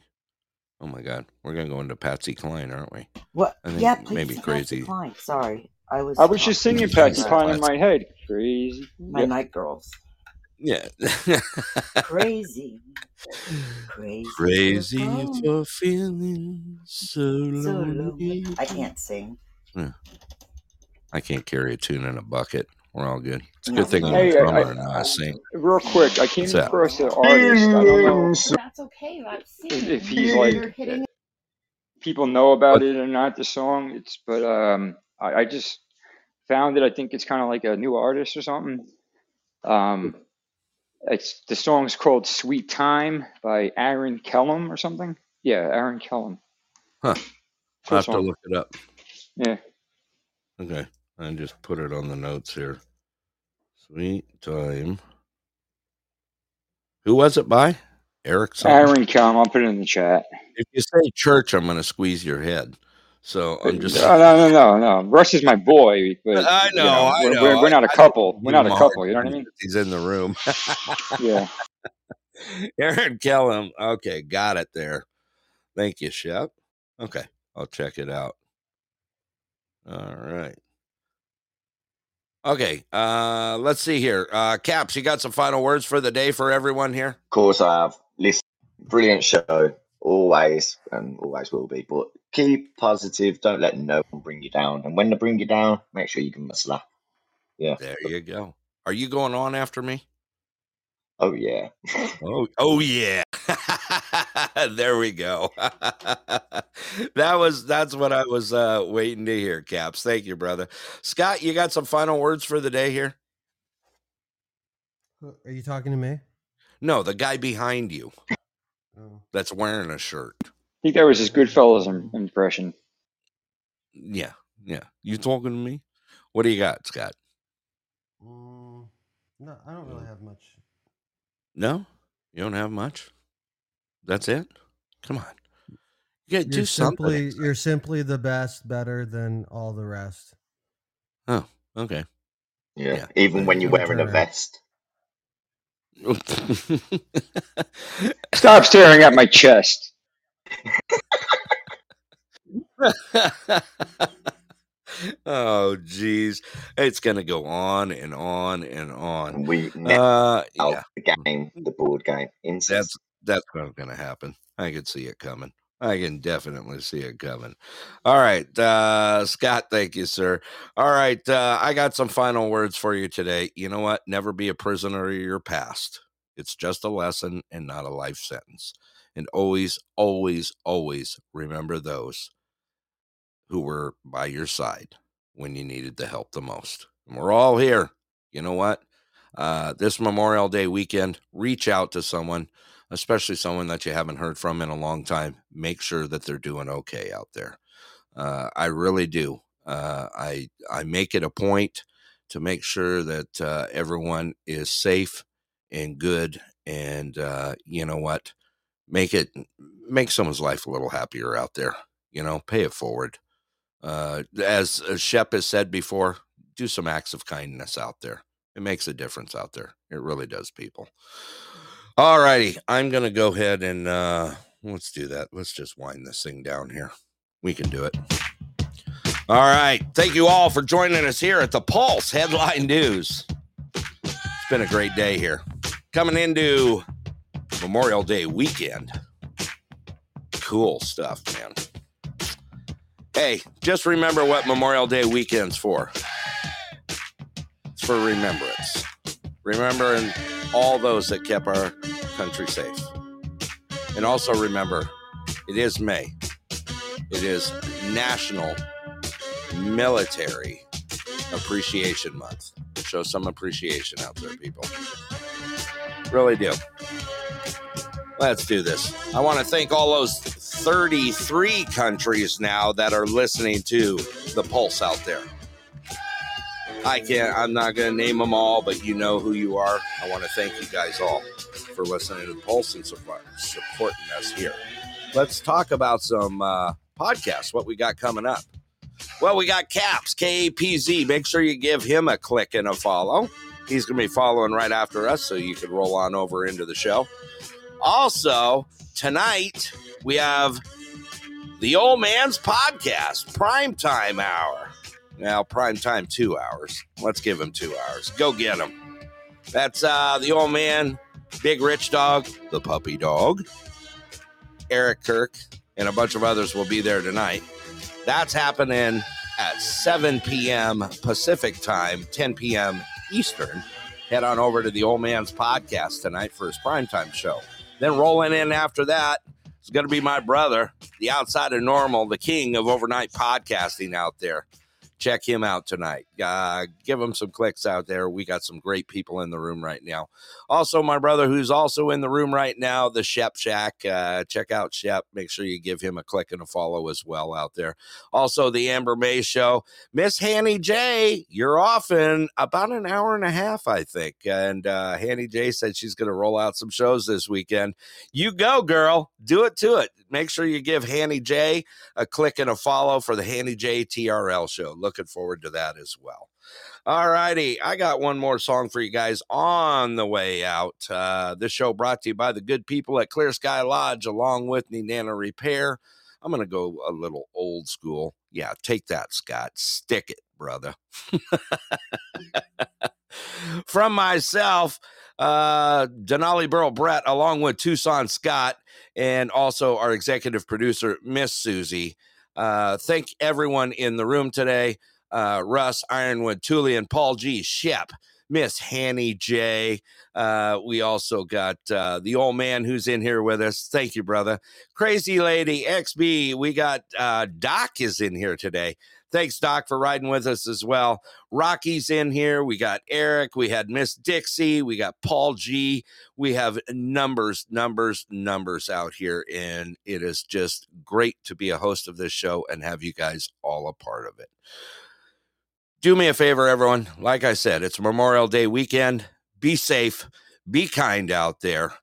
Oh my God. We're going to go into Patsy Cline, aren't we? What? I think Yeah, please. maybe Patsy crazy. Cline. Sorry, I was. I was just singing Patsy Cline in my head. Crazy. My Yep. night girls. Yeah. Crazy. [LAUGHS] Crazy. Crazy for for feeling so So lonely. lonely. I can't sing. Yeah. I can't carry a tune in a bucket. We're all good. It's a good thing I'm Hey, a I, drummer I, and I sing. real quick, I came What's that? across an artist. I don't know That's okay. That's if, singing. if he's You're like hitting people know about What? it or not. The song, it's but um, I, I just found it. I think it's kind of like a new artist or something. Um, it's the song's called "Sweet Time" by Aaron Kellum or something. Yeah, Aaron Kellum. Huh. I'll have to look it up. Yeah. Okay. I just put it on the notes here. Sweet time. Who was it by? Eric something? Aaron Kellum. I'll put it in the chat. If you say church, I'm going to squeeze your head. So I'm uh, just. No, no, no, no, no. Russ is my boy, but I you know, know, I we're, know. we're, we're not a couple. We're not a couple. You know what I mean? [LAUGHS] He's in the room. [LAUGHS] Yeah. [LAUGHS] Aaron Kellum. Okay, got it there. Thank you, Shep. Okay, I'll check it out. All right. Okay, uh, let's see here. Uh, Caps, you got some final words for the day for everyone here? Of course, I have. Listen, brilliant show, always, and always will be. But keep positive. Don't let no one bring you down. And when they bring you down, make sure you give them a slap. Yeah. There you go. Are you going on after me? Oh yeah. [LAUGHS] Oh, oh yeah. [LAUGHS] [LAUGHS] there we go. [LAUGHS] that was that's what I was uh waiting to hear, Caps. Thank you, brother. Scott, you got some final words for the day here? Are you talking to me? No, the guy behind you Oh. that's wearing a shirt. I think that was his Goodfellas im- impression. Yeah, yeah. You talking to me? What do you got, Scott? Mm, no, I don't really have much. No? You don't have much? That's it? Come on. You gotta do You're something. simply you're simply the best, better than all the rest. Oh, okay. Yeah. Yeah. Even when you're wearing a vest. Stop staring at my chest. [LAUGHS] oh, geez. It's going to go on and on and on. We net Uh, out yeah, the game, the board game. Incest. that's that's what's going to happen. I can see it coming. I can definitely see it coming. All right, uh, Scott, thank you, sir. All right, uh, I got some final words for you today. You know what? Never be a prisoner of your past. It's just a lesson and not a life sentence. And always, always, always remember those who were by your side when you needed the help the most. And we're all here. You know what? Uh, this Memorial Day weekend, reach out to someone, especially someone that you haven't heard from in a long time. Make sure that they're doing okay out there. Uh, I really do. Uh, I I make it a point to make sure that uh, everyone is safe and good, and uh, you know what, make it make someone's life a little happier out there. You know, pay it forward. Uh, as, as Shep has said before, do some acts of kindness out there. It makes a difference out there. It really does, people. All righty. I'm going to go ahead and uh, let's do that. Let's just wind this thing down here. We can do it. All right. Thank you all for joining us here at the Pulse Headline News. It's been a great day here. Coming into Memorial Day weekend. Cool stuff, man. Hey, just remember what Memorial Day weekend's for. It's for remembrance. Remembering all those that kept our country safe. And also remember, it is May. It is National Military Appreciation Month. Show some appreciation out there, people. Really do. Let's do this. I want to thank all those 33 countries now that are listening to the Pulse out there. I can't, I'm not going to name them all, but you know who you are. I want to thank you guys all for listening to Pulse and support, supporting us here. Let's talk about some uh, podcasts, what we got coming up. Well, we got Caps, K A P Z. Make sure you give him a click and a follow. He's going to be following right after us, so you can roll on over into the show. Also, tonight we have the Old Man's Podcast, Prime Time Hour. Now, prime time two hours. Let's give him two hours. Go get him. That's uh, the old man, Big Rich Dog, the puppy dog, Eric Kirk, and a bunch of others will be there tonight. That's happening at 7 p.m. Pacific time, 10 p.m. Eastern. Head on over to the old man's podcast tonight for his primetime show. Then rolling in after that is going to be my brother, the outside of normal, the king of overnight podcasting out there. Check him out tonight. Uh, give them some clicks out there. We got some great people in the room right now. Also, my brother, who's also in the room right now, the Shep Shack. Uh, check out Shep. Make sure you give him a click and a follow as well out there. Also, the Amber May Show. Miss Hanny J, you're off in about an hour and a half, I think. And uh, Hanny J said she's going to roll out some shows this weekend. You go, girl. Do it to it. Make sure you give Hanny J a click and a follow for the Hanny J TRL show. Looking forward to that as well. All righty. I got one more song for you guys on the way out. Uh, this show brought to you by the good people at Clear Sky Lodge, along with Nenana Repair. I'm going to go a little old school. Yeah, take that, Scott. Stick it, brother. [LAUGHS] From myself, uh, Denali Burl Brett, along with Tucson Scott, and also our executive producer, Miss Susie. Uh, thank everyone in the room today uh, Russ Ironwood, Tulian, Paul G, Shep, Miss Hanny J. Uh, we also got uh, the old man who's in here with us. Thank you, brother. Crazy Lady, XB. We got uh, Doc is in here today. Thanks, Doc, for riding with us as well. Rocky's in here. We got Eric. We had Miss Dixie. We got Paul G. We have numbers, numbers, numbers out here. And it is just great to be a host of this show and have you guys all a part of it do me a favor, everyone. Like I said, it's Memorial Day weekend. Be safe, be kind out there.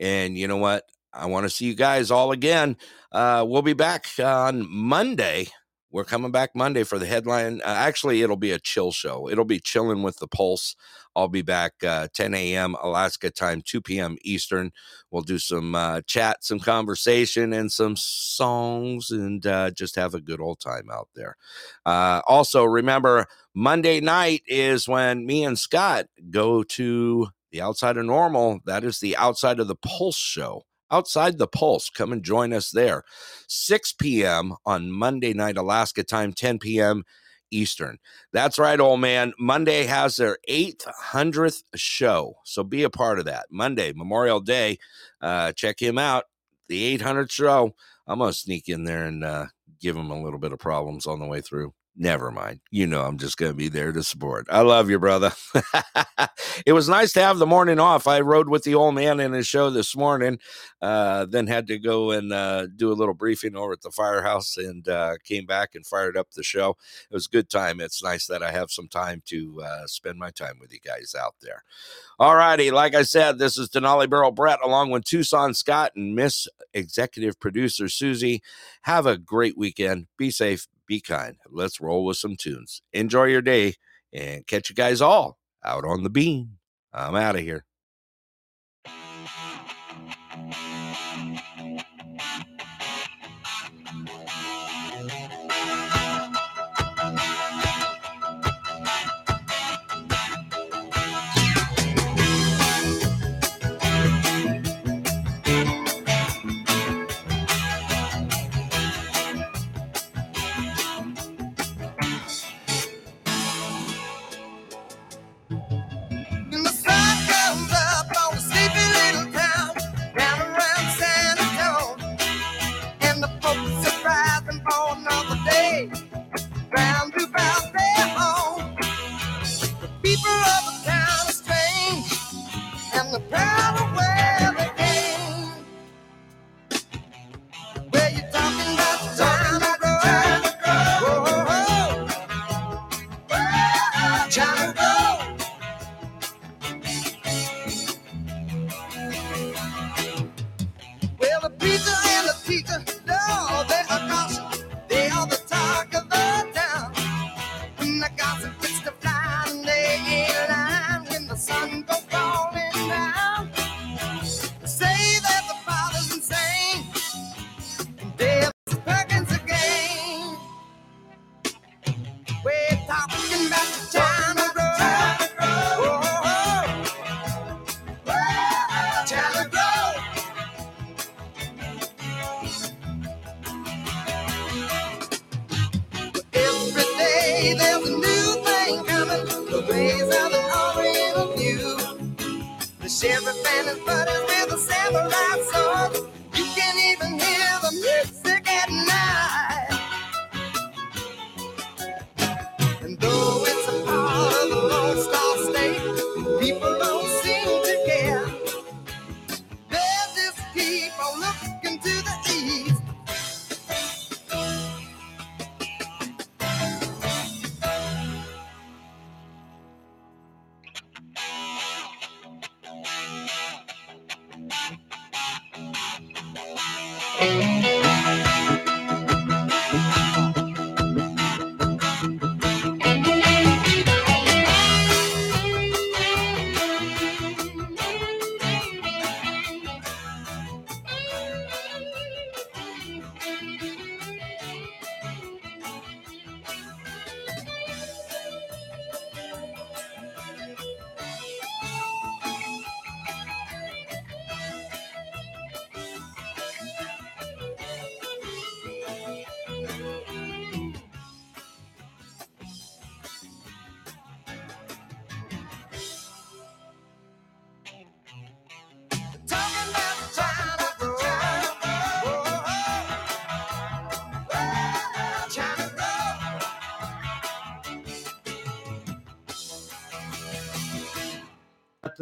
And you know what? I want to see you guys all again. Uh, we'll be back on Monday. We're coming back Monday for the headline. Uh, actually, it'll be a chill show. It'll be chilling with the pulse. I'll be back uh, 10 a.m. Alaska time, 2 p.m. Eastern. We'll do some uh, chat, some conversation, and some songs, and uh, just have a good old time out there. Uh, also, remember Monday night is when me and Scott go to the outside of normal. That is the outside of the pulse show outside the pulse. Come and join us there. 6 p.m. on Monday night, Alaska time, 10 p.m. Eastern. That's right, old man. Monday has their 800th show. So be a part of that. Monday, Memorial Day. Uh, check him out. The 800th show. I'm going to sneak in there and uh, give him a little bit of problems on the way through. Never mind. You know, I'm just going to be there to support. I love you, brother. [LAUGHS] it was nice to have the morning off. I rode with the old man in his show this morning, uh, then had to go and uh, do a little briefing over at the firehouse and uh, came back and fired up the show. It was a good time. It's nice that I have some time to uh, spend my time with you guys out there. All righty. Like I said, this is Denali Burrow Brett along with Tucson Scott and Miss Executive Producer Susie. Have a great weekend. Be safe be kind. Let's roll with some tunes. Enjoy your day and catch you guys all out on the beam. I'm out of here.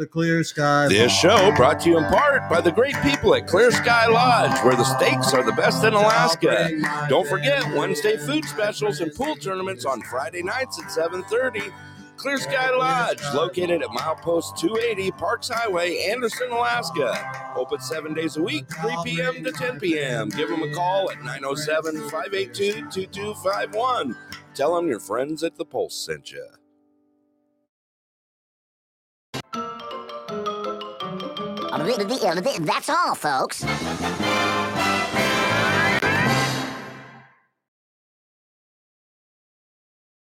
The clear sky. This show brought to you in part by the great people at Clear Sky Lodge, where the steaks are the best in Alaska. Don't forget Wednesday food specials and pool tournaments on Friday nights at 7:30. Clear Sky Lodge, located at milepost 280 Parks Highway, Anderson, Alaska. Open seven days a week, 3 p.m. to 10 p.m. Give them a call at 907 582 2251. Tell them your friends at the Pulse sent you. Uh, that's all, folks.